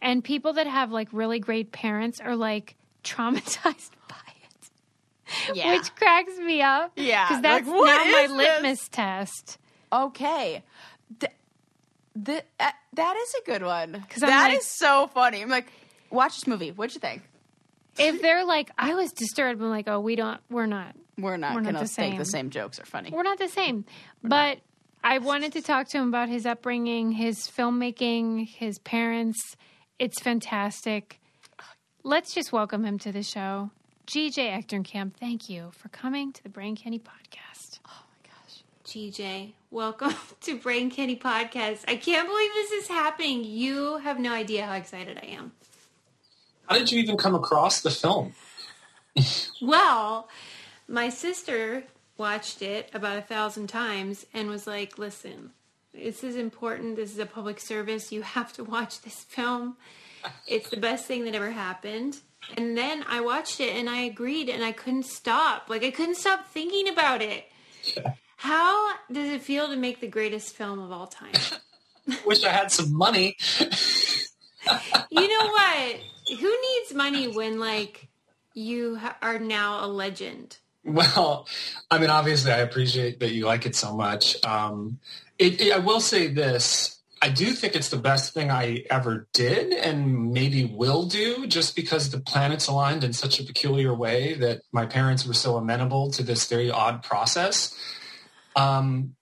and people that have like really great parents are like traumatized by it, Yeah. which cracks me up. Yeah, because that's like, now my this? litmus test. Okay. Th- th- uh, that is a good one. That like- is so funny. I'm like, watch this movie. What'd you think? If they're like, I was disturbed, I'm like, oh, we don't, we're not, We're not We're not gonna the think the same. same jokes are funny. we're not the same. But I wanted to talk to him about his upbringing, his filmmaking, his parents. It's fantastic. Let's just welcome him to the show. GJ Echternkamp, thank you for coming to the Brain Candy podcast. Oh my gosh. GJ, welcome to Brain Candy Podcast. I can't believe this is happening. You have no idea how excited I am. How did you even come across the film? Well, my sister watched it about a thousand times and was like, listen, this is important. This is a public service. You have to watch this film. It's the best thing that ever happened. And then I watched it and I agreed and I couldn't stop. Like, I couldn't stop thinking about it. How does it feel to make the greatest film of all time? Wish I had some money. You know what? Who needs money when, like, you are now a legend? Well, I mean, obviously, I appreciate that you like it so much. Um, it, it, I will say this. I do think it's the best thing I ever did and maybe will do just because the planets aligned in such a peculiar way that my parents were so amenable to this very odd process. Um,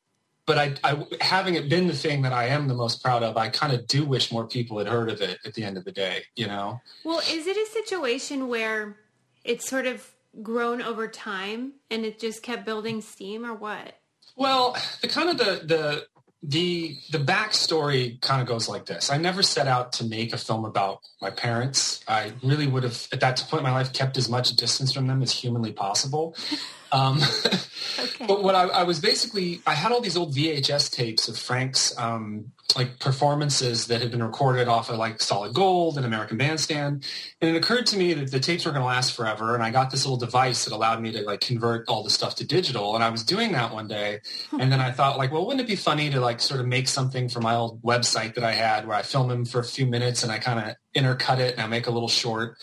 but I, I, having it been the thing that I am the most proud of, I kind of do wish more people had heard of it at the end of the day, you know? Well, is it a situation where it's sort of grown over time and it just kept building steam or what? Well, the kind of the the the the backstory kind of goes like this. I never set out to make a film about my parents. I really would have, at that point in my life, kept as much distance from them as humanly possible. Um, But what I, I was basically, I had all these old VHS tapes of Frank's um, like performances that had been recorded off of like Solid Gold and American Bandstand, and it occurred to me that the tapes were going to last forever. And I got this little device that allowed me to like convert all the stuff to digital. And I was doing that one day, and then I thought like, well, wouldn't it be funny to like sort of make something for my old website that I had where I film him for a few minutes and I kind of intercut it and I make a little short.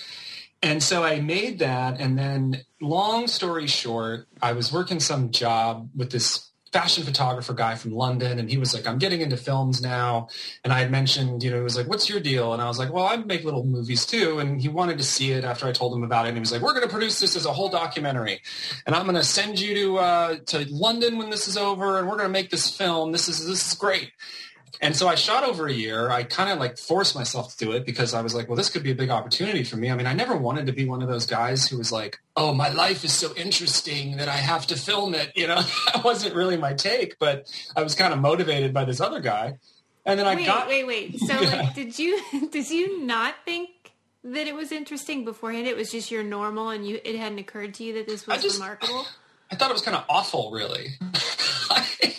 And so I made that, and then long story short, I was working some job with this fashion photographer guy from London, and he was like, "I'm getting into films now," and I had mentioned, you know, he was like, "What's your deal?" And I was like, "Well, I make little movies too," and he wanted to see it after I told him about it, and he was like, "We're going to produce this as a whole documentary, and I'm going to send you to uh, to London when this is over, and we're going to make this film. This is this is great." And so I shot over a year. I kind of like forced myself to do it because I was like, well, this could be a big opportunity for me. I mean, I never wanted to be one of those guys who was like, oh, my life is so interesting that I have to film it. You know, that wasn't really my take, but I was kind of motivated by this other guy. And then I wait, got, wait, wait. So, like, did you did you not think that it was interesting beforehand? It was just your normal, and you it hadn't occurred to you that this was just- remarkable. I thought it was kind of awful, really.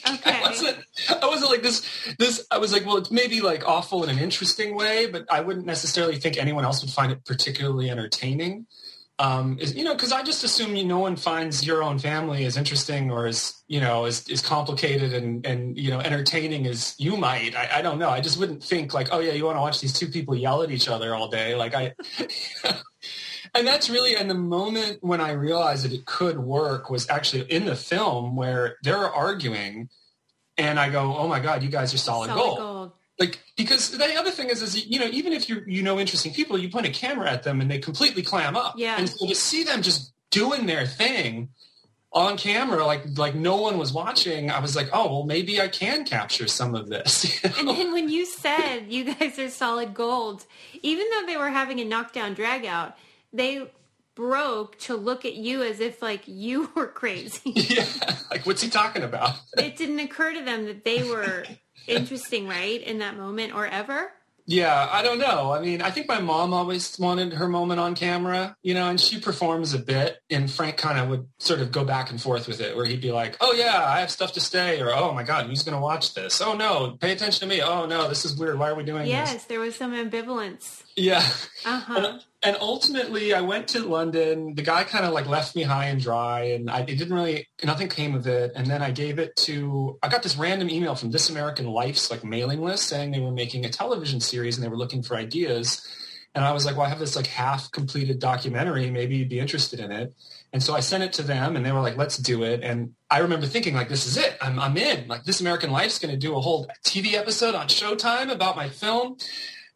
Okay. I wasn't. I wasn't like this. This. I was like, well, it's maybe like awful in an interesting way, but I wouldn't necessarily think anyone else would find it particularly entertaining. Um, is, you know, because I just assume you, no one finds your own family as interesting or as you know as, as complicated and and you know entertaining as you might. I, I don't know. I just wouldn't think like, oh yeah, you want to watch these two people yell at each other all day. Like I. And that's really, and the moment when I realized that it could work was actually in the film where they're arguing, and I go, "Oh my God, you guys are solid, Solid gold. gold. Like because the other thing is, is you know, even if you you know interesting people, you point a camera at them and they completely clam up. Yeah. And so to see them just doing their thing on camera, like like no one was watching, I was like, oh well, maybe I can capture some of this. you And then when you said you guys are solid gold, even though they were having a knockdown drag out, they broke to look at you as if like you were crazy. yeah, like what's he talking about? it didn't occur to them that they were interesting, right, in that moment or ever. Yeah, I don't know. I mean, I think my mom always wanted her moment on camera, you know, and she performs a bit. And Frank kind of would sort of go back and forth with it, where he'd be like, "Oh yeah, I have stuff to say," or "Oh my God, who's going to watch this?" "Oh no, pay attention to me." "Oh no, this is weird. Why are we doing Yes, this?" Yes, there was some ambivalence. Yeah. Uh huh. And, ultimately, I went to London. The guy kind of like left me high and dry, and I it didn't really nothing came of it. And then I gave it to. I got this random email from This American Life's like mailing list saying they were making a television series and they were looking for ideas. And I was like, well, I have this like half completed documentary. Maybe you'd be interested in it. And so I sent it to them, and they were like, let's do it. And I remember thinking like, this is it. I'm I'm in. Like This American Life's going to do a whole TV episode on Showtime about my film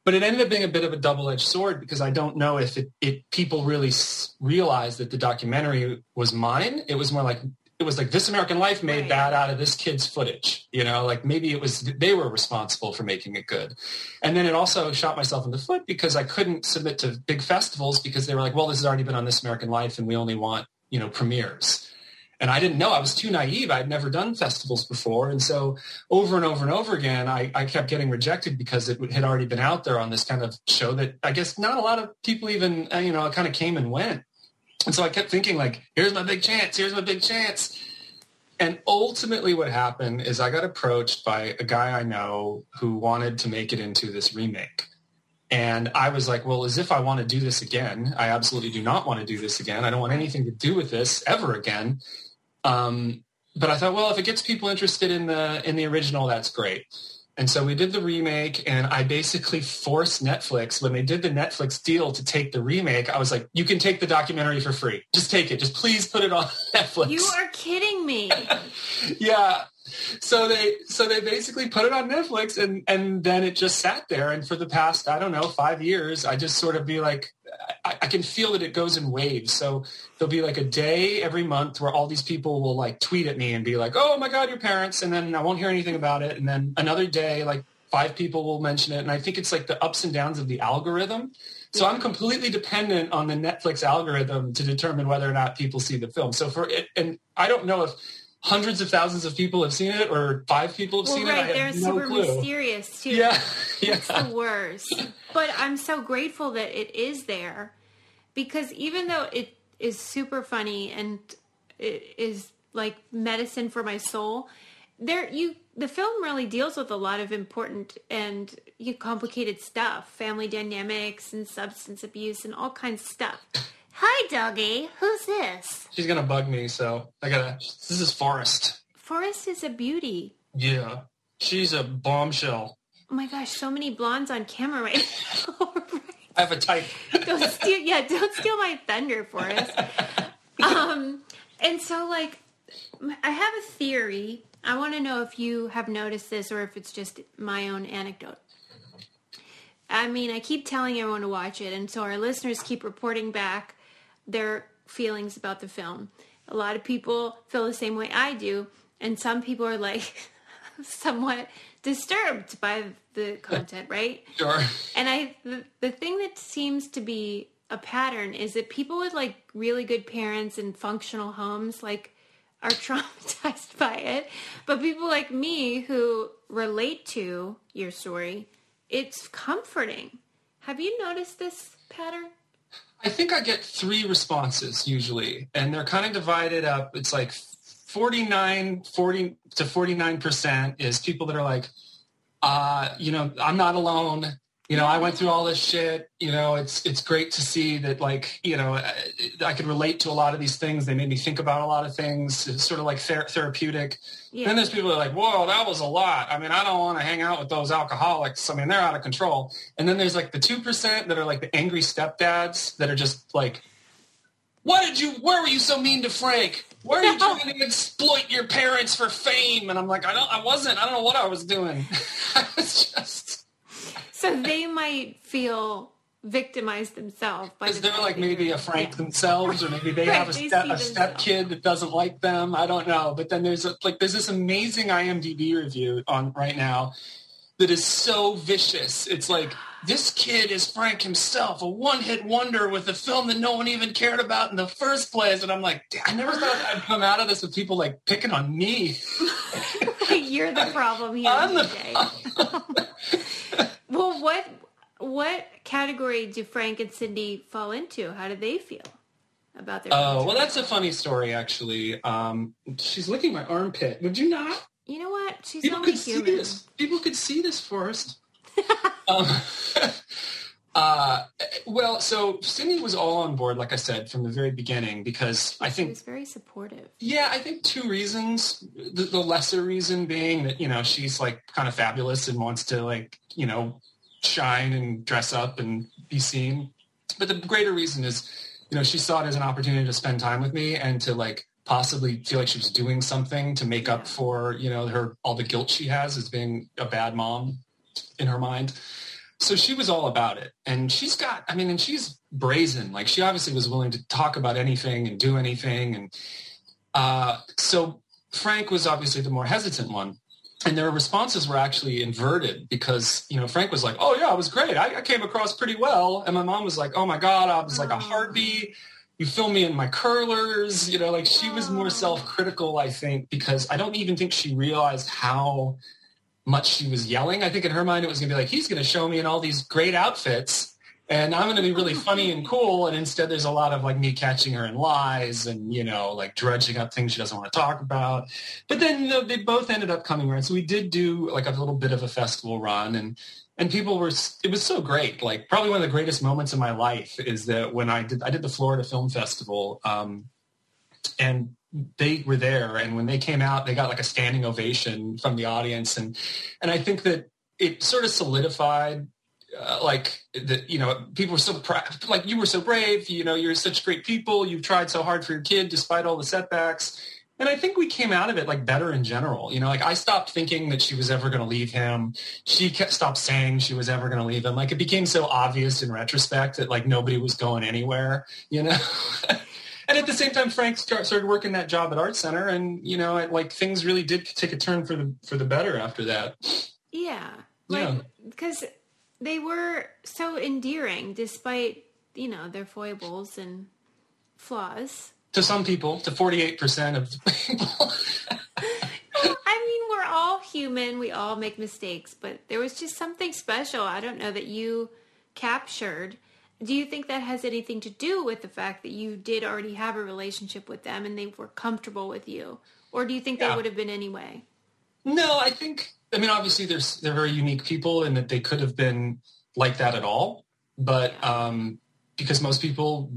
but it ended up being a bit of a double-edged sword because I don't know if it, it people really s- realized that the documentary was mine. It was more like it was like This American Life made Right. that out of this kid's footage. You know, like maybe it was they were responsible for making it good. And then it also shot myself in the foot because I couldn't submit to big festivals because they were like, well, this has already been on This American Life and we only want you know premieres. And I didn't know. I was too naive. I'd never done festivals before. And so over and over and over again, I, I kept getting rejected because it had already been out there on this kind of show that I guess not a lot of people even, uh, you know, kind of came and went. And so I kept thinking like, here's my big chance. Here's my big chance. And ultimately what happened is I got approached by a guy I know who wanted to make it into this remake. And I was like, well, as if I want to do this again. I absolutely do not want to do this again. I don't want anything to do with this ever again. Um, but I thought, well, if it gets people interested in the in the original, that's great. And so we did the remake, and I basically forced Netflix when they did the Netflix deal to take the remake. I was like, you can take the documentary for free. Just take it. Just please put it on Netflix. You are kidding me. yeah. So they so they basically put it on Netflix and and then it just sat there and for the past I don't know five years I just sort of be like I, I can feel that it goes in waves. So there'll be like a day every month where all these people will like tweet at me and be like, "Oh my God, your parents," and then I won't hear anything about it. And then another day, like five people will mention it, and I think it's like the ups and downs of the algorithm. So I'm completely dependent on the Netflix algorithm to determine whether or not people see the film. So for it, and I don't know if hundreds of thousands of people have seen it or five people have Well, seen it. I right, have they're no super clue. mysterious too. Yeah, yeah. It's the worst. But I'm so grateful that it is there because even though it is super funny and it is like medicine for my soul, there you the film really deals with a lot of important and complicated stuff, family dynamics and substance abuse and all kinds of stuff. Hi, doggy. Who's this? She's gonna bug me, so I gotta. This is Forest. Forest is a beauty. Yeah, she's a bombshell. Oh my gosh, so many blondes on camera right now. I have a type. don't steal yeah don't steal my thunder Forest. um and so like i have a theory i want to know if you have noticed this or if it's just my own anecdote i mean i keep telling everyone to watch it and so our listeners keep reporting back their feelings about the film a lot of people feel the same way i do and some people are like somewhat disturbed by the content right Sure. and I, the, the thing that seems to be a pattern is that people with like really good parents and functional homes, like, are traumatized by it. But people like me who relate to your story, it's comforting. Have you noticed this pattern? I think I get three responses usually, and they're kind of divided up. It's like 49, 40 to 49% is people that are like, uh, you know, I'm not alone. You know, I went through all this shit. You know, it's it's great to see that, like, you know, I, I could relate to a lot of these things. They made me think about a lot of things. It's sort of like ther- therapeutic. Yeah. Then there's people that are like, whoa, that was a lot. I mean, I don't want to hang out with those alcoholics. I mean, they're out of control. And then there's like the 2% that are like the angry stepdads that are just like, why did you, where were you so mean to Frank? Why are you trying to exploit your parents for fame? And I'm like, I don't, I wasn't, I don't know what I was doing. I was just, So they might feel victimized themselves because the they're like maybe a Frank themselves, or maybe they Right, have a they step, a step kid that doesn't like them. I don't know. But then there's a, like there's this amazing IMDb review on right now that is so vicious. It's like this kid is Frank himself, a one-hit wonder with a film that no one even cared about in the first place. And I'm like, I never thought I'd come out of this with people like picking on me. You're the problem here, I'm the DJ. well, what what category do Frank and Cindy fall into? How do they feel about their? Oh, well, that's a funny story, actually. Um, she's licking my armpit. Would you not? You know what? She's People only could see human. this. People could see this, Forrest. um, uh, well, so Cindy was all on board, like I said, from the very beginning, because I She think was very supportive. Yeah, I think two reasons. The, the lesser reason being that, you know, she's like kind of fabulous and wants to like, you know, shine and dress up and be seen. But the greater reason is, you know, she saw it as an opportunity to spend time with me and to like possibly feel like she was doing something to make up for, you know, her all the guilt she has as being a bad mom in her mind. So she was all about it. And she's got, I mean, and she's brazen. Like she obviously was willing to talk about anything and do anything. And uh, so Frank was obviously the more hesitant one. And their responses were actually inverted because, you know, Frank was like, oh, yeah, it was great. I, I came across pretty well. And my mom was like, oh, my God, I was like a heartbeat. You film me in my curlers. You know, like she was more self-critical, I think, because I don't even think she realized how much she was yelling. I think in her mind it was going to be like, he's going to show me in all these great outfits and I'm going to be really funny and cool. And instead there's a lot of like me catching her in lies and, you know, like dredging up things she doesn't want to talk about. But then, you know, they both ended up coming around. So we did do like a little bit of a festival run and, and people were, it was so great. Like probably one of the greatest moments of my life is that when I did, I did the Florida Film Festival, um, and they were there and when they came out they got like a standing ovation from the audience and and i think that it sort of solidified uh, like that you know people were so proud like you were so brave you know you're such great people you've tried so hard for your kid despite all the setbacks. And i think we came out of it like better in general you know like i stopped thinking that she was ever going to leave him. She kept stopped saying she was ever going to leave him. Like it became so obvious in retrospect that like nobody was going anywhere you know and at the same time frank start, started working that job at art center and you know it, like things really did take a turn for the for the better after that Yeah. Yeah. Like, because they were so endearing despite, you know, their foibles and flaws. to some people to 48% of the people I mean, we're all human. We all make mistakes, but there was just something special. I don't know that you captured. Do you think that has anything to do with the fact that you did already have a relationship with them and they were comfortable with you? Or do you think they Yeah. would have been anyway? No, I think. I mean, obviously, there's they're very unique people, and that they could have been like that at all. But um, because most people,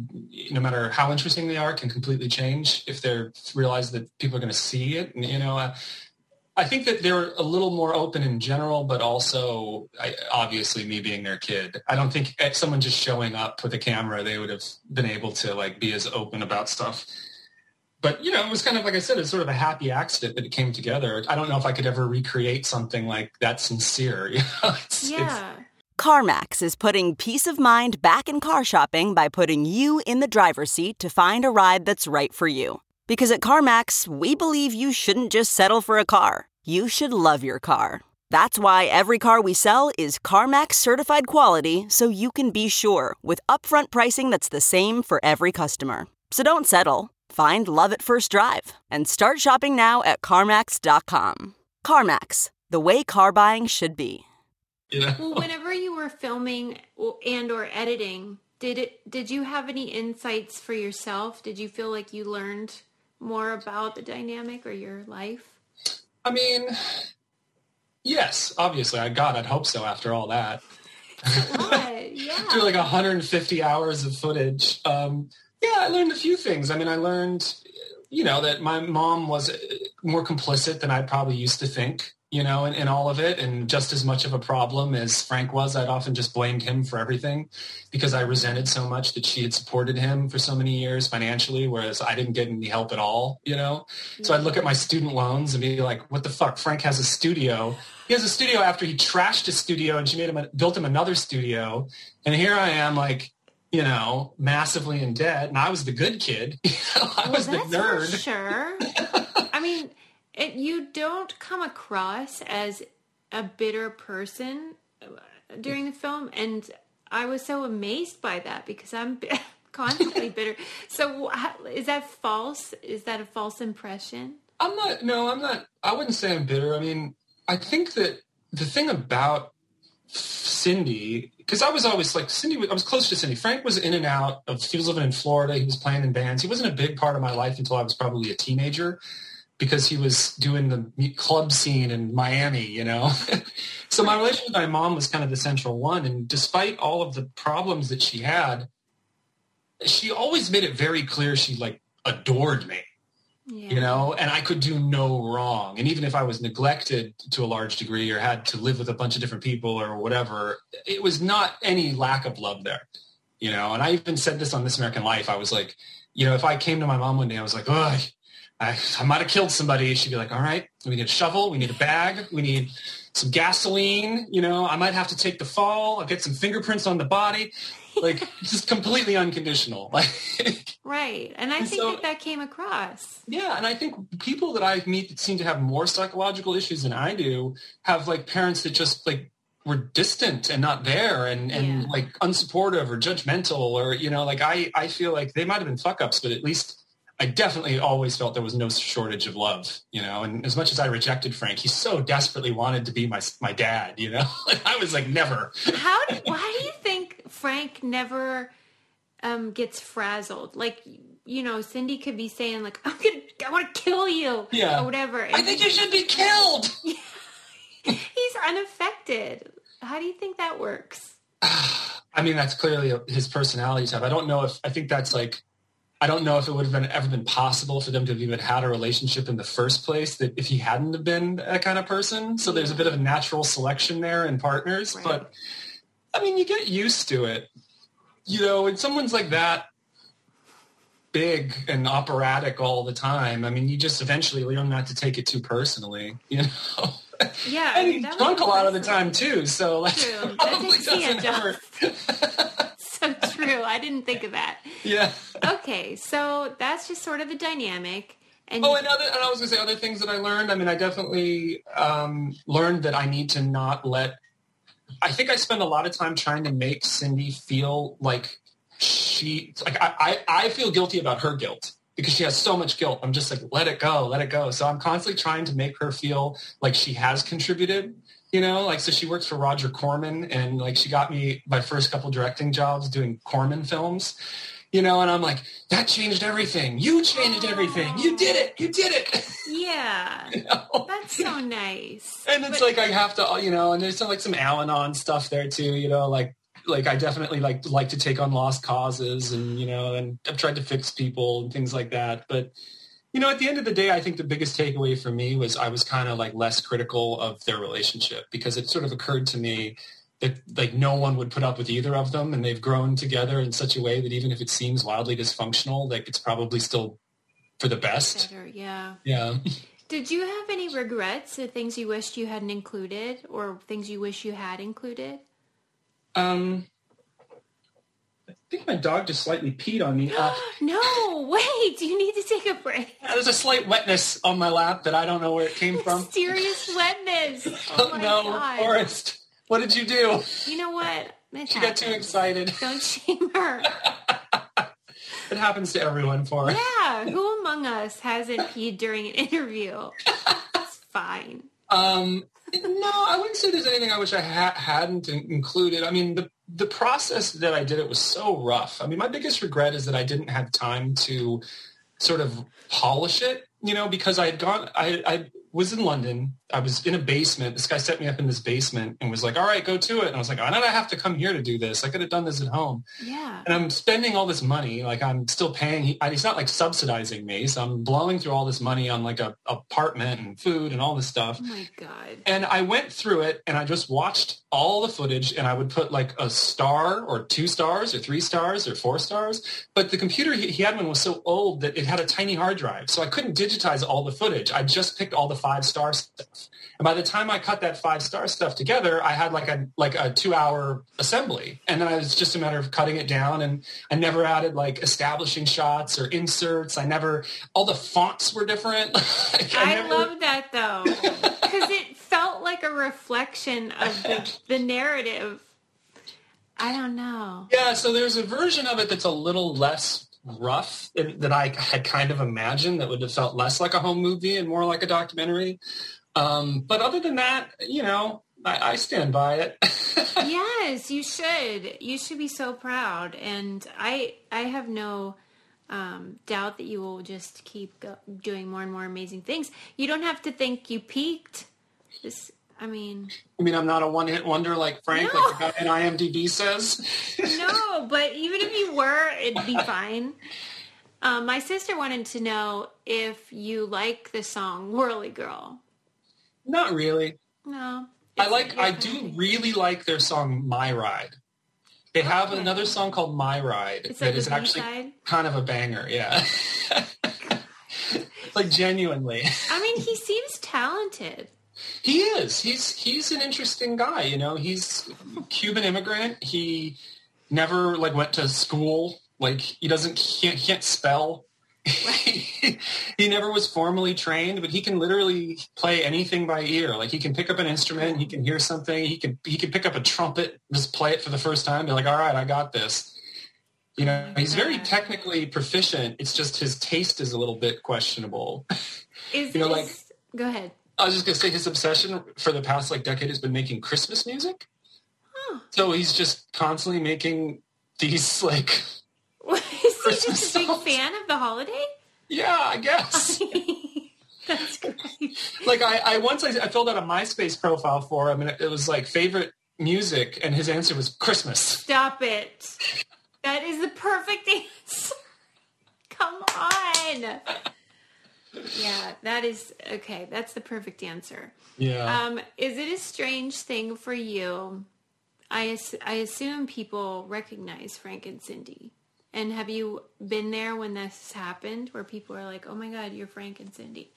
no matter how interesting they are, can completely change if they realize that people are going to see it. And, you know, uh, I think that they're a little more open in general, but also, I, obviously, me being their kid, I don't think at someone just showing up with a camera, they would have been able to like be as open about stuff but you know, it was kind of like I said, it's sort of a happy accident that it came together. I don't know if I could ever recreate something like that sincere. It's, it's- Yeah. CarMax is putting peace of mind back in car shopping by putting you in the driver's seat to find a ride that's right for you. Because at CarMax, we believe you shouldn't just settle for a car, you should love your car. That's why every car we sell is CarMax certified quality so you can be sure with upfront pricing that's the same for every customer. So don't settle. Find love at first drive and start shopping now at CarMax.com. CarMax, the way car buying should be. you know? Well, whenever you were filming and or editing, did it did you have any insights for yourself? Did you feel like you learned more about the dynamic or your life? I mean, yes, obviously. I God, I'd hope so. After all that? Yeah. through like 150 hours of footage, um, yeah, I learned a few things. I mean, I learned, you know, that my mom was uh, more complicit than I probably used to think. You know, in, in all of it, and just as much of a problem as Frank was, I'd often just blamed him for everything because I resented so much that she had supported him for so many years financially, whereas I didn't get any help at all. You know, so I'd look at my student loans and be like, "What the fuck? Frank has a studio. He has a studio after he trashed his studio, and she made him a, built him another studio, and here I am, like." You know, massively in debt, and I was the good kid. You know, I was the nerd. sure. I mean, it, you don't come across as a bitter person during the film, and I was so amazed by that because I'm constantly bitter. So, is that false? Is that a false impression? I'm not. No, I'm not. I wouldn't say I'm bitter. I mean, I think that the thing about Cindy, because I was always like Cindy. I was close to Cindy. Frank was in and out of. He was living in Florida. He was playing in bands. He wasn't a big part of my life until I was probably a teenager, because he was doing the club scene in Miami. You know, so my relationship with my mom was kind of the central one. And despite all of the problems that she had, she always made it very clear she like adored me Yeah. you know and i could do no wrong and even if i was neglected to a large degree or had to live with a bunch of different people or whatever it was not any lack of love there you know and i even said this on this american life i was like you know if i came to my mom one day i was like oh I, I might have killed somebody she'd be like all right we need a shovel we need a bag we need some gasoline you know i might have to take the fall i'll get some fingerprints on the body like just completely unconditional like Right. And I And think so- that that came across. Yeah, and I think people that I meet that seem to have more psychological issues than I do have like parents that just like were distant and not there and, and Yeah. like unsupportive or judgmental or you know like I I feel like they might have been fuck ups, but at least I definitely always felt there was no shortage of love, you know. And as much as I rejected Frank, he so desperately wanted to be my my dad, you know. I was like, never. How do, why do you think Frank never um, gets frazzled? Like, you know, Cindy could be saying like, "I'm gonna, I want to kill you," Yeah. or whatever. I think you should be killed. he's unaffected. How do you think that works? I mean, that's clearly his personality type. I don't know if I think that's like I don't know if it would have been ever been possible for them to have even had a relationship in the first place that if he hadn't have been that kind of person. So there's a bit of a natural selection there in partners. Right. But I mean, you get used to it. You know, when someone's like that big and operatic all the time, I mean, you just eventually learn not to take it too personally, you know? Yeah, and he's drunk a lot of the time too, so. That probably doesn't hurt. So true. I didn't think of that. Yeah. Okay, so that's just sort of the dynamic. And Oh, and other, and I was going to say other things that I learned. I mean, I definitely um, learned that I need to not let. I think I spend a lot of time trying to make Cindy feel like she, like I, I, I feel guilty about her guilt because she has so much guilt. I'm just like, let it go, let it go. So I'm constantly trying to make her feel like she has contributed. You know, like so she works for Roger Corman, and like she got me my first couple directing jobs doing Corman films you know, and I'm like, that changed everything. You changed everything. You did it. You did it. yeah, You know? that's so nice. And it's But- like I have to, you know, and there's some, like some Al-Anon stuff there too. You know, like like I definitely like like to take on lost causes, and you know, and I've tried to fix people and things like that. But you know, at the end of the day, I think the biggest takeaway for me was I was kind of like less critical of their relationship because it sort of occurred to me that like no one would put up with either of them and they've grown together in such a way that even if it seems wildly dysfunctional, like it's probably still for the best. Better, yeah. Yeah. Did you have any regrets or things you wished you hadn't included or things you wish you had included? Um, think my dog just slightly peed on me. Uh, No, wait, you need to take a break. there's a slight wetness on my lap that I don't know where it came from. Serious wetness. Oh my no, god. Forrest, what did you do? You know what? It She got too excited. Don't shame her. It happens to everyone, Forrest. Yeah, who among us hasn't peed during an interview? It's fine. Um, no, I wouldn't say there's anything I wish I ha- hadn't included. I mean, the the process that I did it was so rough. I mean, my biggest regret is that I didn't have time to sort of polish it. You know, because I had gone, I, I was in London. I was in a basement. This guy set me up in this basement and was like, "All right, go to it." And I was like, "Why did I have to come here to do this? I could have done this at home." Yeah. and I'm spending all this money. Like I'm still paying. He, he's not like subsidizing me, so I'm blowing through all this money on like a apartment and food and all this stuff. Oh my god. And I went through it and I just watched all the footage and I would put like a star or two stars or three stars or four stars. But the computer he, had one was so old that it had a tiny hard drive. So I couldn't digitize all the footage. I just picked all the five star stuff. And by the time I cut that five star stuff together, I had like a like a two hour assembly. And then it was just a matter of cutting it down and I never added like establishing shots or inserts. I never all the fonts were different. Like, I, never- love that though, because it felt like a reflection of the, the narrative. I don't know. Yeah, so there's a version of it that's a little less rough than, than I had kind of imagined that would have felt less like a home movie and more like a documentary. Um, but other than that, you know, I, I stand by it. yes, you should. You should be so proud, and I I have no um, doubt that you will just keep go- doing more and more amazing things. You don't have to think you peaked. This, I mean, I mean, I'm not a one-hit wonder like Frank, No. like the guy in IMDb says. no, but even if you were, it'd be fine. Um, my sister wanted to know if you like the song "Whirly Girl." not really. No, I like. I do really like their song "My Ride." They have Okay. another song called "My Ride" It's that like is actually B-side? kind of a banger. Yeah, like genuinely, I mean, he seems talented. He is. He's he's an interesting guy. You know, he's Cuban immigrant. He never like went to school. Like he doesn't can't, can't spell. he never was formally trained, but he can literally play anything by ear. Like he can pick up an instrument, he can hear something, he can he can pick up a trumpet, just play it for the first time, be like, all right, I got this. You know, he's very technically proficient. It's just his taste is a little bit questionable. Is You know, like- Go ahead. I was just gonna say his obsession for the past like decade has been making Christmas music. So he's just constantly making these like Is he Christmas just a big songs. fan of the holiday? yeah, I guess. That's great. like I, I once I, I filled out a MySpace profile for him, and it, it was like favorite music, and his answer was Christmas. Stop it. That is the perfect answer. Come on. Yeah, that is okay. That's the perfect answer. Yeah, Um, is it a strange thing for you? I I assume people recognize Frank and Cindy. And have you been there when this happened, where people are like, "Oh my God, you're Frank and Cindy"?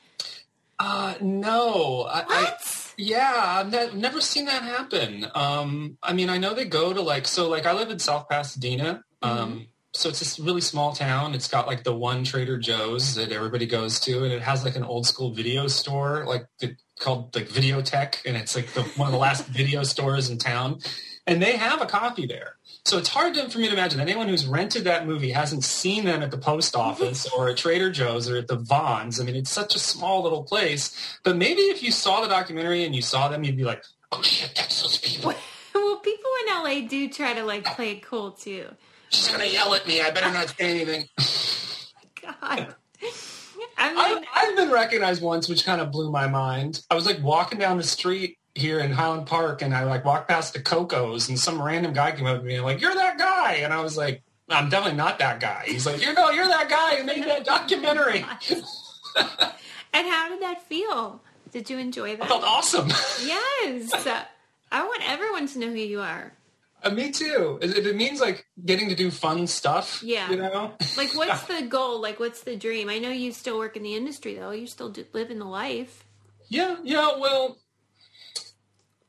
uh, no, I, I, What? yeah, I've ne- never seen that happen. Um, I mean, I know they go to like so. Like I live in South Pasadena. Um, so it's this really small town. It's got like the one Trader Joe's that everybody goes to, and it has like an old school video store, like the, called like Videotheque, and it's like the, one of the last video stores in town. And they have a copy there. So it's hard to, for me to imagine anyone who's rented that movie hasn't seen them at the post mm-hmm. office or at Trader Joe's or at the Vons. I mean, it's such a small little place. But maybe if you saw the documentary and you saw them, you'd be like, oh shit, that's those people. well, people in LA do try to like play it cool too. She's going to yell at me. I better not say anything. Oh God. I I, mean, I've been recognized once, which kind of blew my mind. I was like walking down the street here in Highland Park, and I like walked past the Cocos, and some random guy came up to me and like, "You're that guy," and I was like, "I'm definitely not that guy." He's like, "You're no, you're that guy who made that documentary." and how did that feel? Did you enjoy I that? felt awesome. Yes. I want everyone to know who you are. Uh, me too. If it means like getting to do fun stuff, Yeah. you know. Like, what's the goal? Like, what's the dream? I know you still work in the industry, though. You still do, live in the life. Yeah, yeah. Well,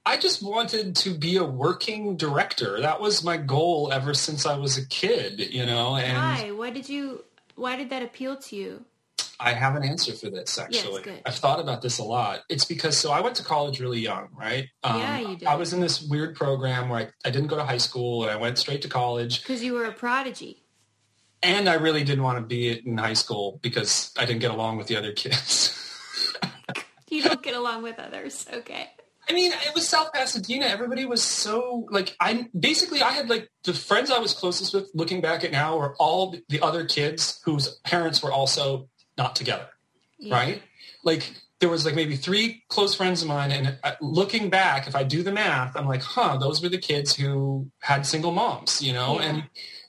I just wanted to be a working director. That was my goal ever since I was a kid, you know. And Why? Why did you? Why did that appeal to you? I have an answer for this actually. I've thought about this a lot. It's because so I went to college really young, right? Um, Yeah, you did. I was in this weird program where I, I didn't go to high school and I went straight to college. Because you were a prodigy. And I really didn't want to be in high school because I didn't get along with the other kids. You don't get along with others. Okay. I mean, it was South Pasadena. Everybody was so like I basically I had like the friends I was closest with. Looking back at now, were all the other kids whose parents were also not together, right? Like there was like maybe three close friends of mine, and uh, looking back, if I do the math, I'm like, huh, those were the kids who had single moms, you know, Yeah. and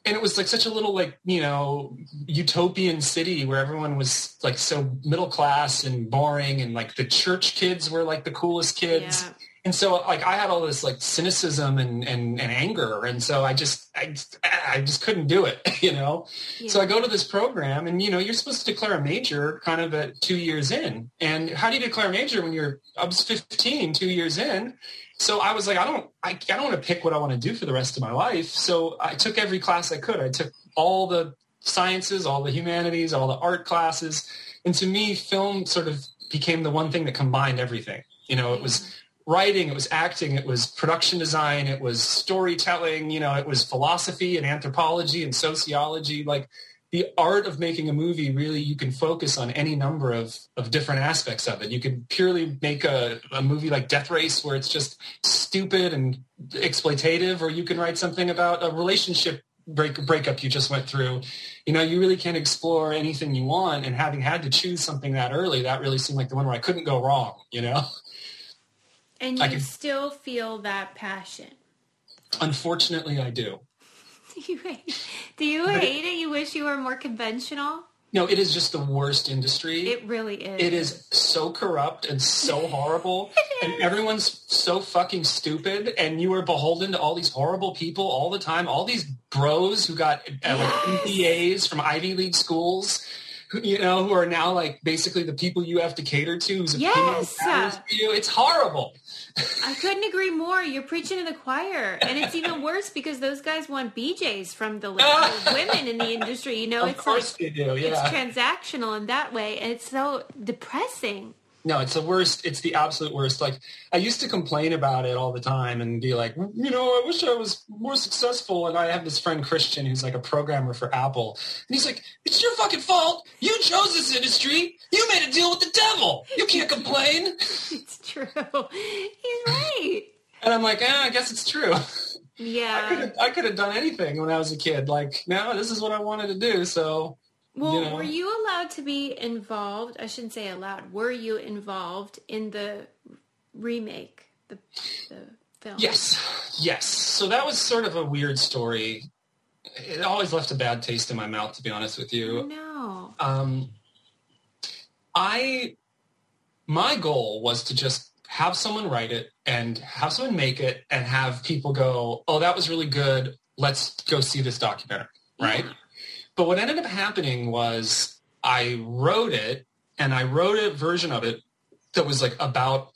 and it was like such a little like you know utopian city where everyone was like so middle class and boring and like the church kids were like the coolest kids Yeah. And so like i had all this like cynicism and and, and anger and so i just I, just- I just couldn't do it you know so i go to this program and you know you're supposed to declare a major kind of at two years in and how do you declare a major when you're i was 15 two years in so I was like, I don't, I, I don't want to pick what I want to do for the rest of my life. So I took every class I could. I took all the sciences, all the humanities, all the art classes. And to me, film sort of became the one thing that combined everything. You know, it was writing, it was acting, it was production design, it was storytelling, you know, it was philosophy and anthropology and sociology. Like the art of making a movie really you can focus on any number of, of different aspects of it. You can purely make a, a movie like Death Race where it's just stupid and exploitative, or you can write something about a relationship break breakup you just went through. You know, you really can't explore anything you want. And having had to choose something that early, that really seemed like the one where I couldn't go wrong. You know, And I you can- still feel that passion. unfortunately, I do. Do you hate, do you hate it? You wish you were more conventional? No, it is just the worst industry. It really is. It is so corrupt and so horrible, and everyone's so fucking stupid, and you are beholden to all these horrible people all the time. All these bros who got uh, like MBAs from Ivy League schools, who, you know, who are now like basically the people you have to cater to. Opinion Yes. you. It's horrible. I couldn't agree more. You're preaching to the choir, and it's even worse because those guys want BJ's from the, the women in the industry. You know, Of it's course like they do. it's transactional in that way, and it's so depressing. No, it's the worst. It's the absolute worst. Like I used to complain about it all the time and be like, you know, I wish I was more successful. And I have this friend Christian who's like a programmer for Apple, and he's like, it's your fucking fault. You chose this industry. You made a deal with the devil. You can't complain. It's true. He's right. And I'm like, eh, I guess it's true. I could Yeah. I could have done anything when I was a kid. Like, no, this is what I wanted to do. So Well, you know. were you allowed to be involved? I shouldn't say allowed. Were you involved in the remake, the the film? Yes, yes. So that was sort of a weird story. It always left a bad taste in my mouth, to be honest with you. No. Um, I, my goal was to just have someone write it and have someone make it and have people go, oh, that was really good. Let's go see this documentary, right? But what ended up happening was I wrote it and I wrote a version of it that was like about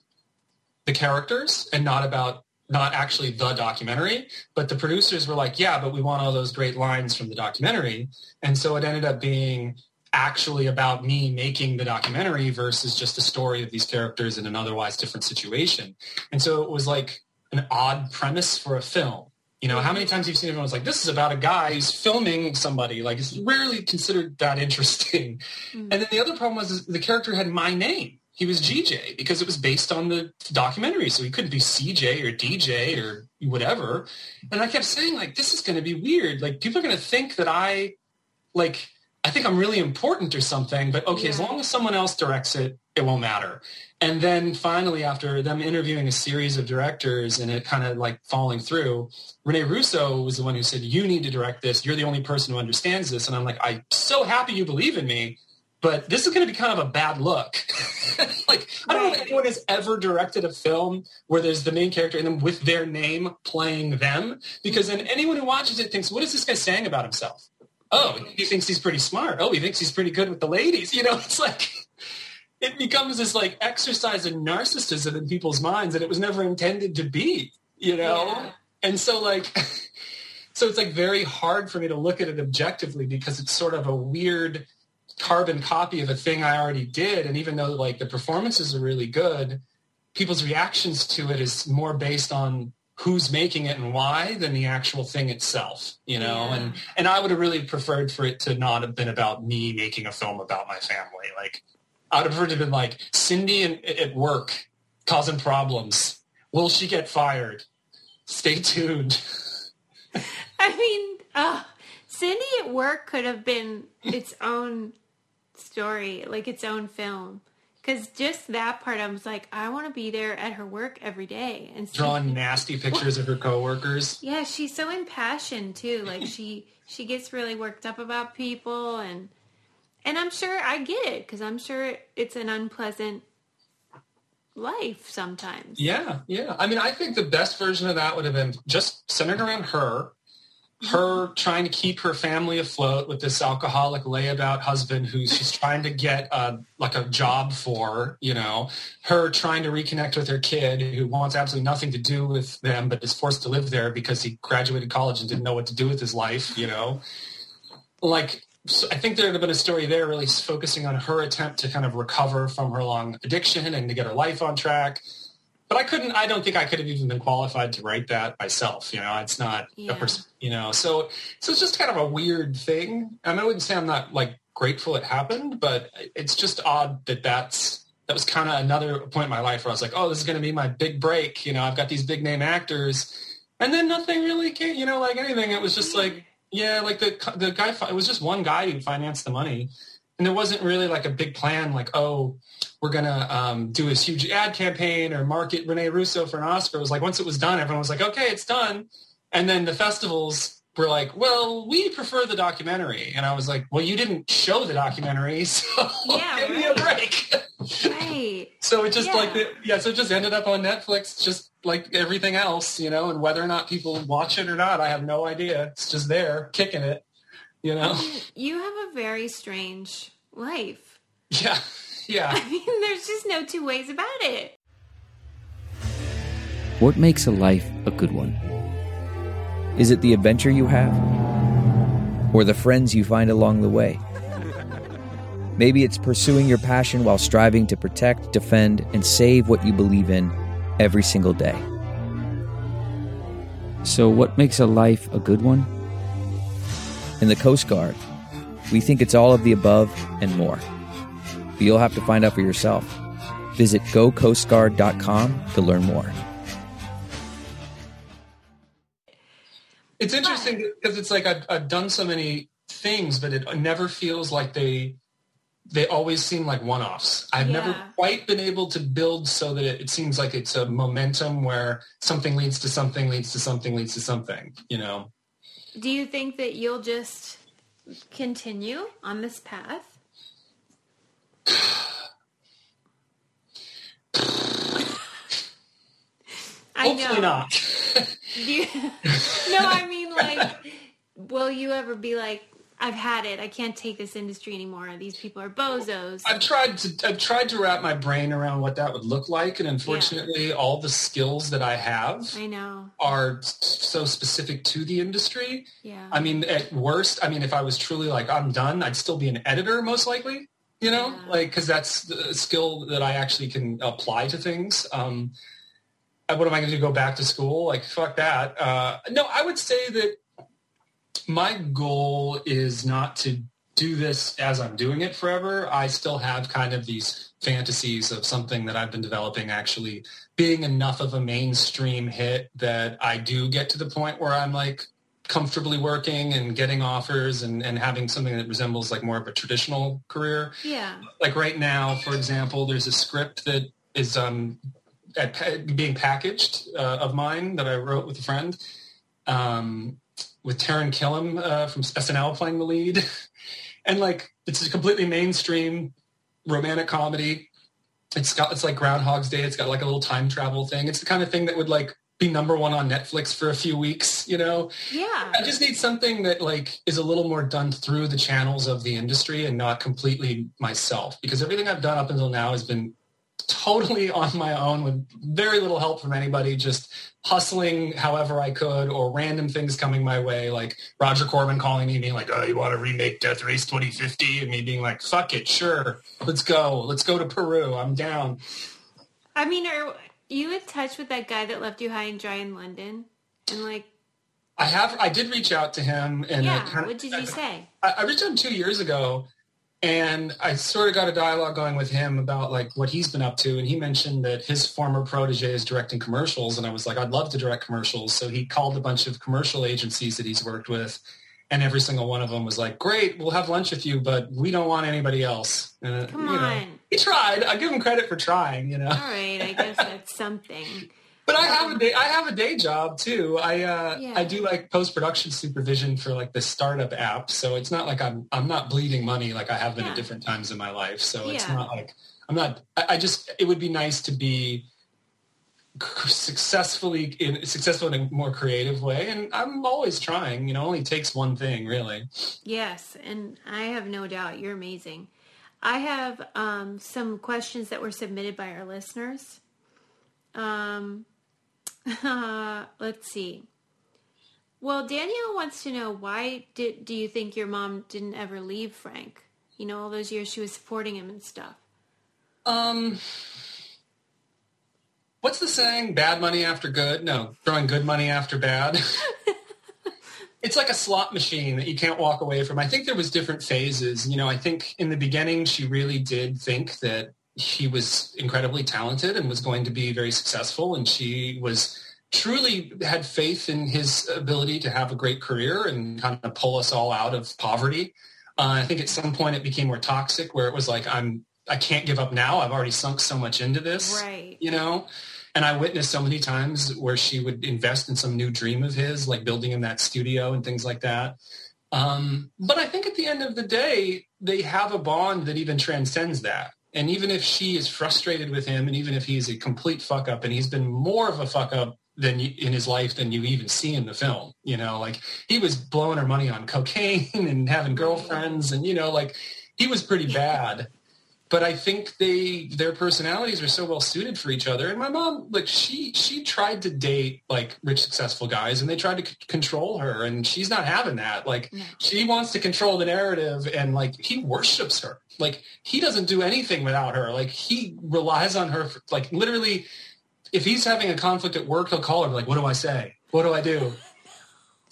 the characters and not about not actually the documentary. But the producers were like yeah but we want all those great lines from the documentary. And so it ended up being actually about me making the documentary versus just a story of these characters in an otherwise different situation. And so it was like an odd premise for a film you know how many times you've seen everyone's like this is about a guy who's filming somebody like it's rarely considered that interesting hmm. and then the other problem was the character had my name he was GJ because it was based on the documentary. So he couldn't be CJ or DJ or whatever. And I kept saying like, this is going to be weird. Like people are going to think that I like, I think I'm really important or something, but okay, as long as someone else directs it, it won't matter. And then finally, after them interviewing a series of directors and it kind of like falling through, Rene Russo was the one who said, you need to direct this. You're the only person who understands this. And I'm like, I'm so happy you believe in me but this is going to be kind of a bad look. like, I don't know if anyone has ever directed a film where there's the main character and then with their name playing them, because then anyone who watches it thinks, what is this guy saying about himself? Oh, he thinks he's pretty smart. Oh, he thinks he's pretty good with the ladies. You know, it's like, it becomes this like exercise in narcissism in people's minds that it was never intended to be, you know? Yeah. And so like, so it's like very hard for me to look at it objectively because it's sort of a weird carbon copy of a thing I already did. And even though like the performances are really good, people's reactions to it is more based on who's making it and why than the actual thing itself, you know? Yeah. And and I would have really preferred for it to not have been about me making a film about my family. Like I would have preferred to have been like Cindy in, at work causing problems. Will she get fired? Stay tuned. I mean, uh, Cindy at work could have been its own story, like its own film. Because just that part, I was like, I want to be there at her work every day and see- Drawing nasty pictures of her coworkers. Yeah, she's so impassioned too. Like she she gets really worked up about people and and I'm sure I get it because I'm sure it's an unpleasant life sometimes. Yeah, yeah. I mean, I think the best version of that would have been just centered around her, her trying to keep her family afloat with this alcoholic layabout husband who she's trying to get uh, like a job for, you know, her trying to reconnect with her kid who wants absolutely nothing to do with them but is forced to live there because he graduated college and didn't know what to do with his life, you know. Like, so I think there would have been a story there really focusing on her attempt to kind of recover from her long addiction and to get her life on track but I couldn't. I don't think I could have even been qualified to write that myself. You know, it's not Yeah. a person. You know, so so it's just kind of a weird thing. I mean, I wouldn't say I'm not like grateful it happened, but it's just odd that that's that was kind of another point in my life where I was like, oh, this is going to be my big break. You know, I've got these big name actors, and then nothing really came. You know, like anything. It was just like, mm. yeah, like the the guy. It was just one guy who financed the money, and there wasn't really like a big plan. Like, oh, we're gonna um, do this huge ad campaign or market Rene Russo for an Oscar. It was like once it was done, everyone was like, okay, it's done. And then the festivals were like, well, we prefer the documentary. And I was like, well, you didn't show the documentary, so Yeah, give me a break. Right. so it just Yeah. like, yeah, so it just ended up on Netflix, just like everything else, you know, and whether or not people watch it or not, I have no idea. It's just there, kicking it, you know? You have a very strange life. Yeah, yeah. I mean, there's just no two ways about it. What makes a life a good one? Is it the adventure you have? Or the friends you find along the way? Maybe it's pursuing your passion while striving to protect, defend, and save what you believe in every single day. So, what makes a life a good one? In the Coast Guard, we think it's all of the above and more. But you'll have to find out for yourself. Visit gocoastguard.com to learn more. It's interesting because it's like I've, I've done so many things, but it never feels like they they always seem like one-offs. I've never quite been able to build so that it, it seems like it's a momentum where something leads to something, leads to something, leads to something. You know, Do you think that you'll just continue on this path? I hopefully know. not. You, no, I mean like, will you ever be like, I've had it. I can't take this industry anymore. These people are bozos. I've tried to I've tried to wrap my brain around what that would look like, and unfortunately, all the skills that I have I know. are so specific to the industry. Yeah. I mean, at worst, I mean, if I was truly like, I'm done, I'd still be an editor, most likely, you know, Yeah. like, cause that's the skill that I actually can apply to things. Um, what am I going to do? Go back to school? Like, fuck that. Uh, no, I would say that my goal is not to do this as I'm doing it forever. I still have kind of these fantasies of something that I've been developing actually being enough of a mainstream hit that I do get to the point where I'm like comfortably working and getting offers and, and having something that resembles like more of a traditional career. yeah. Like right now, for example, there's a script that is um, at, being packaged uh, of mine that I wrote with a friend um, with Taran Killam uh, from SNL playing the lead. and like, it's a completely mainstream romantic comedy. It's got, it's like Groundhog's Day. It's got like a little time travel thing. It's the kind of thing that would like be number one on Netflix for a few weeks, you know? Yeah. I just need something that like is a little more done through the channels of the industry and not completely myself because everything I've done up until now has been totally on my own with very little help from anybody just hustling however I could or random things coming my way like Roger Corman calling me being like oh you want to remake Death Race 2050 and me being like fuck it sure let's go let's go to Peru I'm down I mean, are you in touch with that guy that left you high and dry in London? And like, I have I did reach out to him and yeah, kinda- what did you say? I, I reached out two years ago and I sort of got a dialogue going with him about like what he's been up to. And he mentioned that his former protege is directing commercials. And I was like, I'd love to direct commercials. So he called a bunch of commercial agencies that he's worked with. And every single one of them was like, great, we'll have lunch with you, but we don't want anybody else. And, Come you know, on. he tried. I give him credit for trying, you know. All right, I guess that's something. But I have a day. I have a day job too. I uh, Yeah. I do like post production supervision for like the startup app. So it's not like I'm I'm not bleeding money like I have been Yeah. at different times in my life. So it's not like I'm not. I, I just it would be nice to be successfully in successful in a more creative way. And I'm always trying. You know, only takes one thing really. Yes, and I have no doubt you're amazing. I have um, some questions that were submitted by our listeners. Um, let's see. Well, Daniel wants to know why did do you think your mom didn't ever leave Frank? You know, all those years she was supporting him and stuff. Um, what's the saying? Bad money after good? No, throwing good money after bad. it's like a slot machine that you can't walk away from. I think there was different phases. You know, I think in the beginning she really did think that he was incredibly talented and was going to be very successful and she was truly had faith in his ability to have a great career and kind of pull us all out of poverty. Uh, I think at some point it became more toxic where it was like, I'm, I can't give up now. I've already sunk so much into this, Right. you know? And I witnessed so many times where she would invest in some new dream of his, like building in that studio and things like that. Um, but I think at the end of the day, they have a bond that even transcends that. And even if she is frustrated with him, and even if he's a complete fuck up, and he's been more of a fuck up than you, in his life than you even see in the film, you know, like he was blowing her money on cocaine and having girlfriends, and you know, like he was pretty bad. But I think they their personalities are so well suited for each other. And my mom, like she she tried to date like rich successful guys, and they tried to c- control her, and she's not having that. Like she wants to control the narrative, and like he worships her. Like he doesn't do anything without her. Like he relies on her. For, like literally, if he's having a conflict at work, he'll call her. Like, what do I say? What do I do?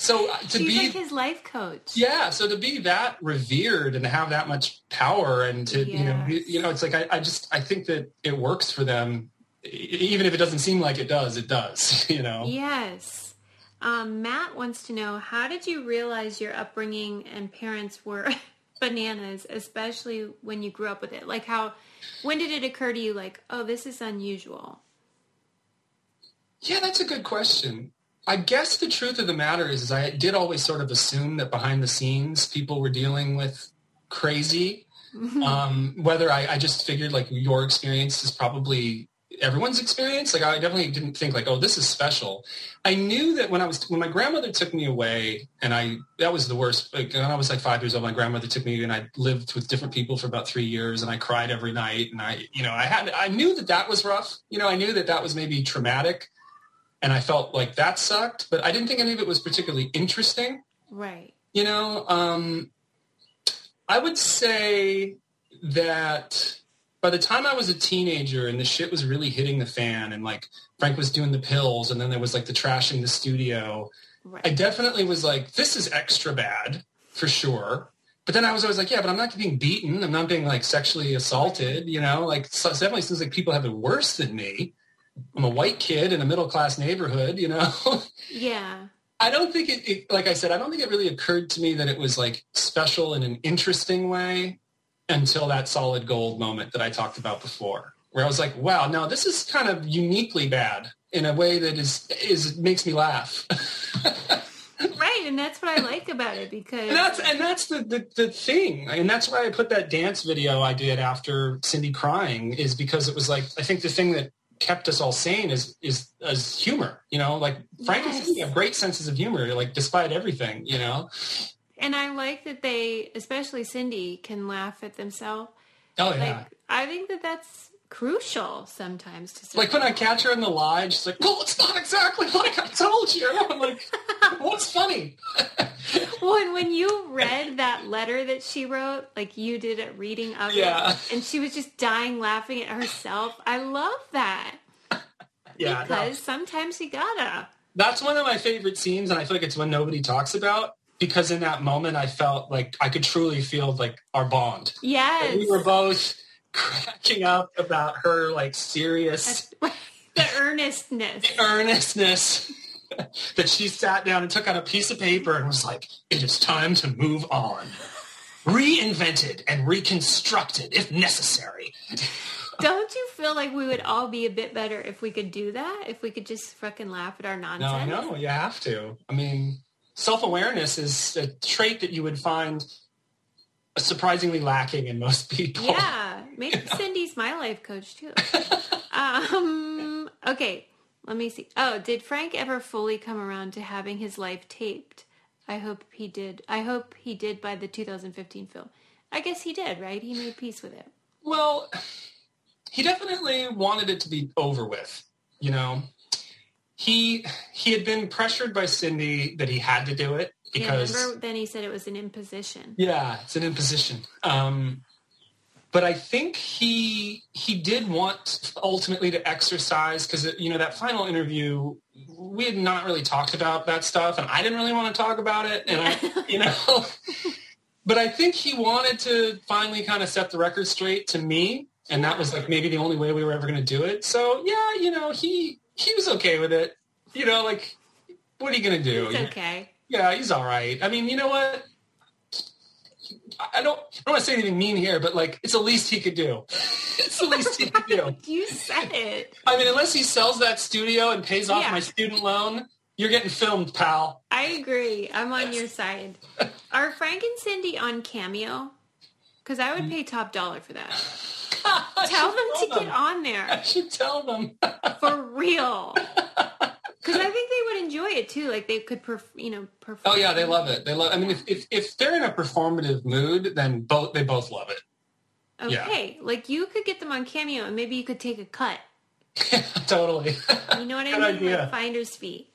So uh, to She's be like his life coach. yeah, so to be that revered and have that much power and to you know you, know it's like I, I just I think that it works for them even if it doesn't seem like it does it does you know Yes. Um, Matt wants to know how did you realize your upbringing and parents were bananas, especially when you grew up with it? Like, how, when did it occur to you, like, oh, this is unusual? yeah that's a good question I guess the truth of the matter is, is I did always sort of assume that behind the scenes people were dealing with crazy um, whether I, I just figured like your experience is probably everyone's experience. Like I definitely didn't think like, oh, this is special. I knew that when I was when my grandmother took me away, and I that was the worst. Like when I was like five years old, my grandmother took me, and I lived with different people for about three years, and I cried every night, and I, you know, I had I knew that that was rough. You know, I knew that that was maybe traumatic, and I felt like that sucked, but I didn't think any of it was particularly interesting. Right. you know um, i would say that by the time i was a teenager and the shit was really hitting the fan and like frank was doing the pills and then there was like the trashing the studio Right. i definitely was like this is extra bad for sure. But then i was always like yeah but i'm not being beaten. I'm not being like sexually assaulted you know? Like so it definitely seems like people have it worse than me i'm a white kid in a middle class neighborhood you know Yeah. I don't think it, it, like I said, I don't think it really occurred to me that it was like special in an interesting way until that solid gold moment that I talked about before, where I was like, wow, no, this is kind of uniquely bad in a way that is, is makes me laugh. Right. And that's what I like about it because and that's, and that's the, the, the thing. And that's why I put that dance video I did after Cindy crying is because it was like, I think the thing that kept us all sane is, is, is humor, you know, like Frank and Yes. Cindy have great senses of humor, like despite everything, you know? And I like that they, especially Cindy, can laugh at themselves. Oh Like, yeah. I think that that's crucial sometimes to Like when I catch her in the lie, she's like, "Well, it's not exactly like I told you." I'm like, "What's funny?" Well, and when you read that letter that she wrote, like you did a reading of Yeah. it, and she was just dying laughing at herself. I love that Yeah, no. because sometimes you gotta. that's one of my favorite scenes, and I feel like it's one nobody talks about because in that moment, I felt like I could truly feel like our bond. Yes, We were both cracking up about her like serious the earnestness. The earnestness. that she sat down and took out a piece of paper and was like, "It is time to move on." Reinvented and reconstructed if necessary. Don't you feel like we would all be a bit better if we could do that? If we could just fucking laugh at our nonsense No, no, you have to. I mean, self-awareness is a trait that you would find surprisingly lacking in most people. Yeah, maybe Cindy's my life coach too. um, okay, let me see. Oh, did Frank ever fully come around to having his life taped? I hope he did. I hope he did by the 2015 film. I guess he did, right? He made peace with it. Well, he definitely wanted it to be over with. You know, he he had been pressured by Cindy that he had to do it Yeah, because remember then he said it was an imposition. Yeah, it's an imposition. Um, but I think he he did want ultimately to exercise because you know that final interview we had not really talked about that stuff, and I didn't really want to talk about it, and I, you know. but I think he wanted to finally kind of set the record straight to me, and that was like maybe the only way we were ever going to do it. So yeah, you know, he he was okay with it. You know, like what are you going to do? It's okay. Yeah, he's all right. I mean, you know what? I don't, I don't want to say anything mean here, but like, it's the least he could do. it's the least he could do. You said it. I mean, unless he sells that studio and pays off Yeah. my student loan, you're getting filmed, pal. I agree. I'm on your side. Are Frank and Cindy on Cameo? Because I would pay top dollar for that. Tell them to tell get on there I should tell them. for real. Because I think they would enjoy it too. Like they could, perf- you know, perform. oh yeah, they love it. They love. I mean, if, if if they're in a performative mood, then both they both love it. yeah. Okay, like you could get them on Cameo, and maybe you could take a cut. totally. You know what I Good mean? idea. Like finder's fee.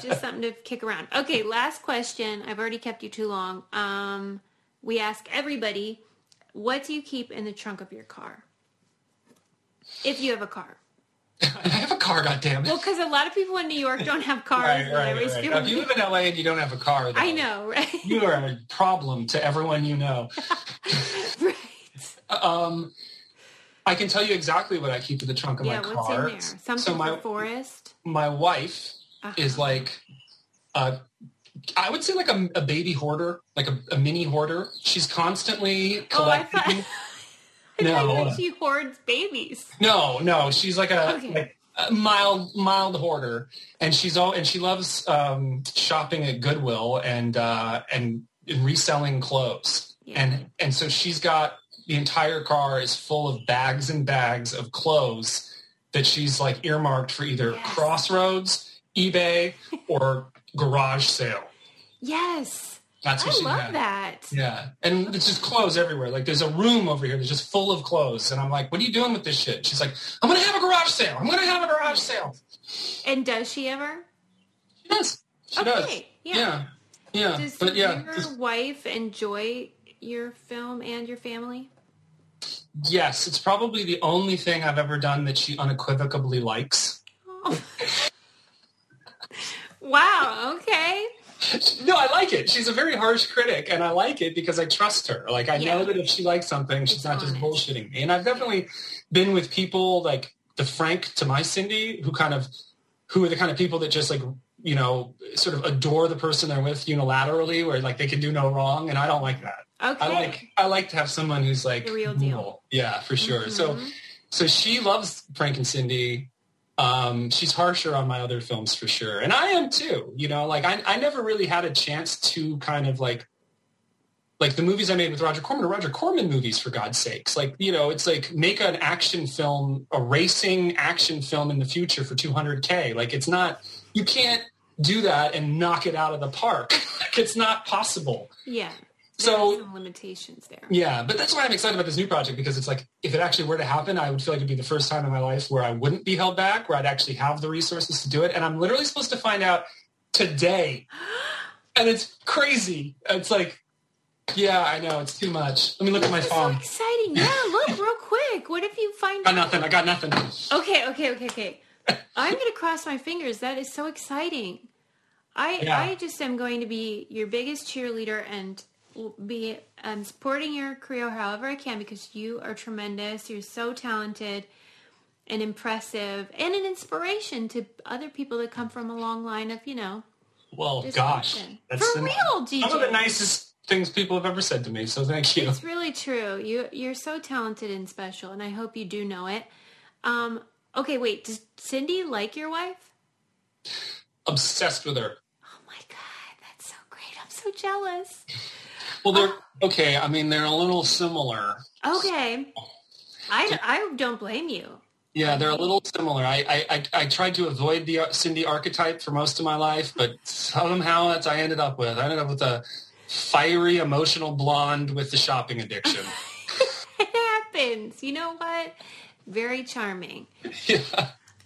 Just something to kick around. Okay, last question. I've already kept you too long. Um, we ask everybody, what do you keep in the trunk of your car? If you have a car. I have a car, goddammit. Well, because a lot of people in New York don't have cars. right, right, right. Now, if you live in LA and you don't have a car, though, I know, right? you are a problem to everyone you know. right. Um, I can tell you exactly what I keep in the trunk of Yeah, my what's car. in there? Something so my for Forrest? my wife Uh-huh. is like, uh, I would say like a, a baby hoarder, like a, a mini hoarder. She's constantly Oh, collecting. I no, she hoards babies. no, no. She's like a, Okay. like a mild mild hoarder, and she's all and she loves um, shopping at Goodwill and uh, and reselling clothes. Yeah. And and so she's got the entire car is full of bags and bags of clothes that she's like earmarked for either Yes. Crossroads, eBay, or garage sale. Yes. That's what I she love had. that. Yeah, and it's just clothes everywhere. Like there's a room over here that's just full of clothes, and I'm like, "What are you doing with this shit?" She's like, "I'm gonna have a garage sale. I'm gonna have a garage sale." And does she ever? She does. She does. Okay, yeah. Yeah. Yeah. Does but yeah, your just- wife enjoy your film and your family? yes, it's probably the only thing I've ever done that she unequivocally likes. Oh. wow. Okay. No, I like it. She's a very harsh critic, and I like it because I trust her. Like I Yeah. know that if she likes something, she's It's not just bullshitting me. And I've definitely been with people like the Frank to my Cindy, who kind of who are the kind of people that just like you know sort of adore the person they're with unilaterally, where like they can do no wrong, and I don't like that. Okay. I like I like to have someone who's like The real deal. cool. Yeah, for sure. So Mhm. so she loves Frank and Cindy. Um, she's harsher on my other films for sure, and I am too. You know, like I, I never really had a chance to kind of like, like the movies I made with Roger Corman are Roger Corman movies for God's sakes. Like you know, it's like make an action film, a racing action film in the future for 200k. Like it's not, you can't do that and knock it out of the park. like it's not possible. Yeah. So- some limitations there. Yeah, but that's why I'm excited about this new project because it's like if it actually were to happen, I would feel like it'd be the first time in my life where I wouldn't be held back, where I'd actually have the resources to do it. And I'm literally supposed to find out today. And it's crazy. It's like, yeah, I know, it's too much. Let me look at my That's so phone. exciting. Yeah, look real quick. What if you find Got out? nothing. I got nothing. Okay, okay, okay, okay. I'm going to cross my fingers. That is so exciting. I Yeah. I just am going to be your biggest cheerleader and be um, supporting your career however I can because you are tremendous. You're so talented and impressive and an inspiration to other people that come from a long line of, you know, Well, gosh. That's For the- real, Some of the nicest things people have ever said to me. So thank you. It's really true. You you're so talented and special, and I hope you do know it. Um, okay, wait. Does Cindy like your wife? Obsessed with her. Oh my god, that's so great. I'm so jealous. Well, they're okay. I mean, they're a little similar. Okay, I I don't blame you. Yeah, they're a little similar. I, I, I, I tried to avoid the Cindy archetype for most of my life, but somehow that's I ended up with. I ended up with a fiery, emotional blonde with the shopping addiction. It happens. You know what? Very charming. yeah.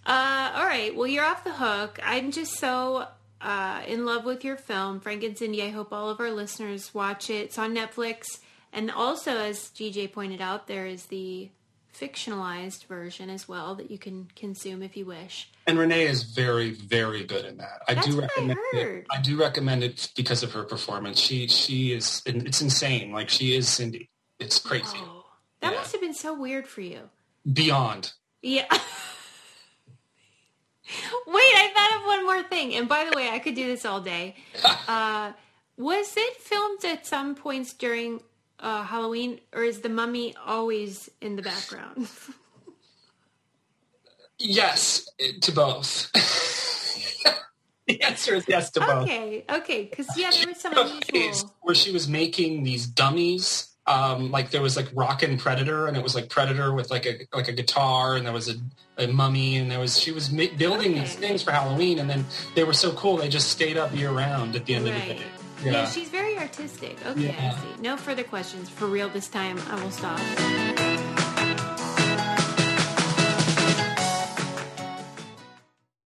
Uh, all right. Well, you're off the hook. I'm just so uh, in love with your film, Frank and Cindy. I hope all of our listeners watch it. It's on Netflix. And also, as GJ pointed out, there is the fictionalized version as well that you can consume if you wish. And Renee is very, very good in that. I That's do I recommend heard. it. I do recommend it because of her performance. She she is it's insane. Like she is Cindy. It's crazy. Oh, that Yeah. must have been so weird for you. Beyond. Yeah. Wait, I thought of one more thing. And by the way, I could do this all day. Uh, was it filmed at some points during uh, Halloween, or is the mummy always in the background? Yes, to both. the answer is yes to both. okay, okay, because yeah, there was some unusual. where she was making these dummies. Um, like there was like Rockin' Predator, and it was like Predator with like a like a guitar, and there was a, a mummy, and there was she was ma- building these things for Halloween, and then they were so cool they just stayed up year round at the end of the day. Yeah. Yeah. she's very artistic. Okay, Yeah. I see. No further questions. For real this time, I will stop.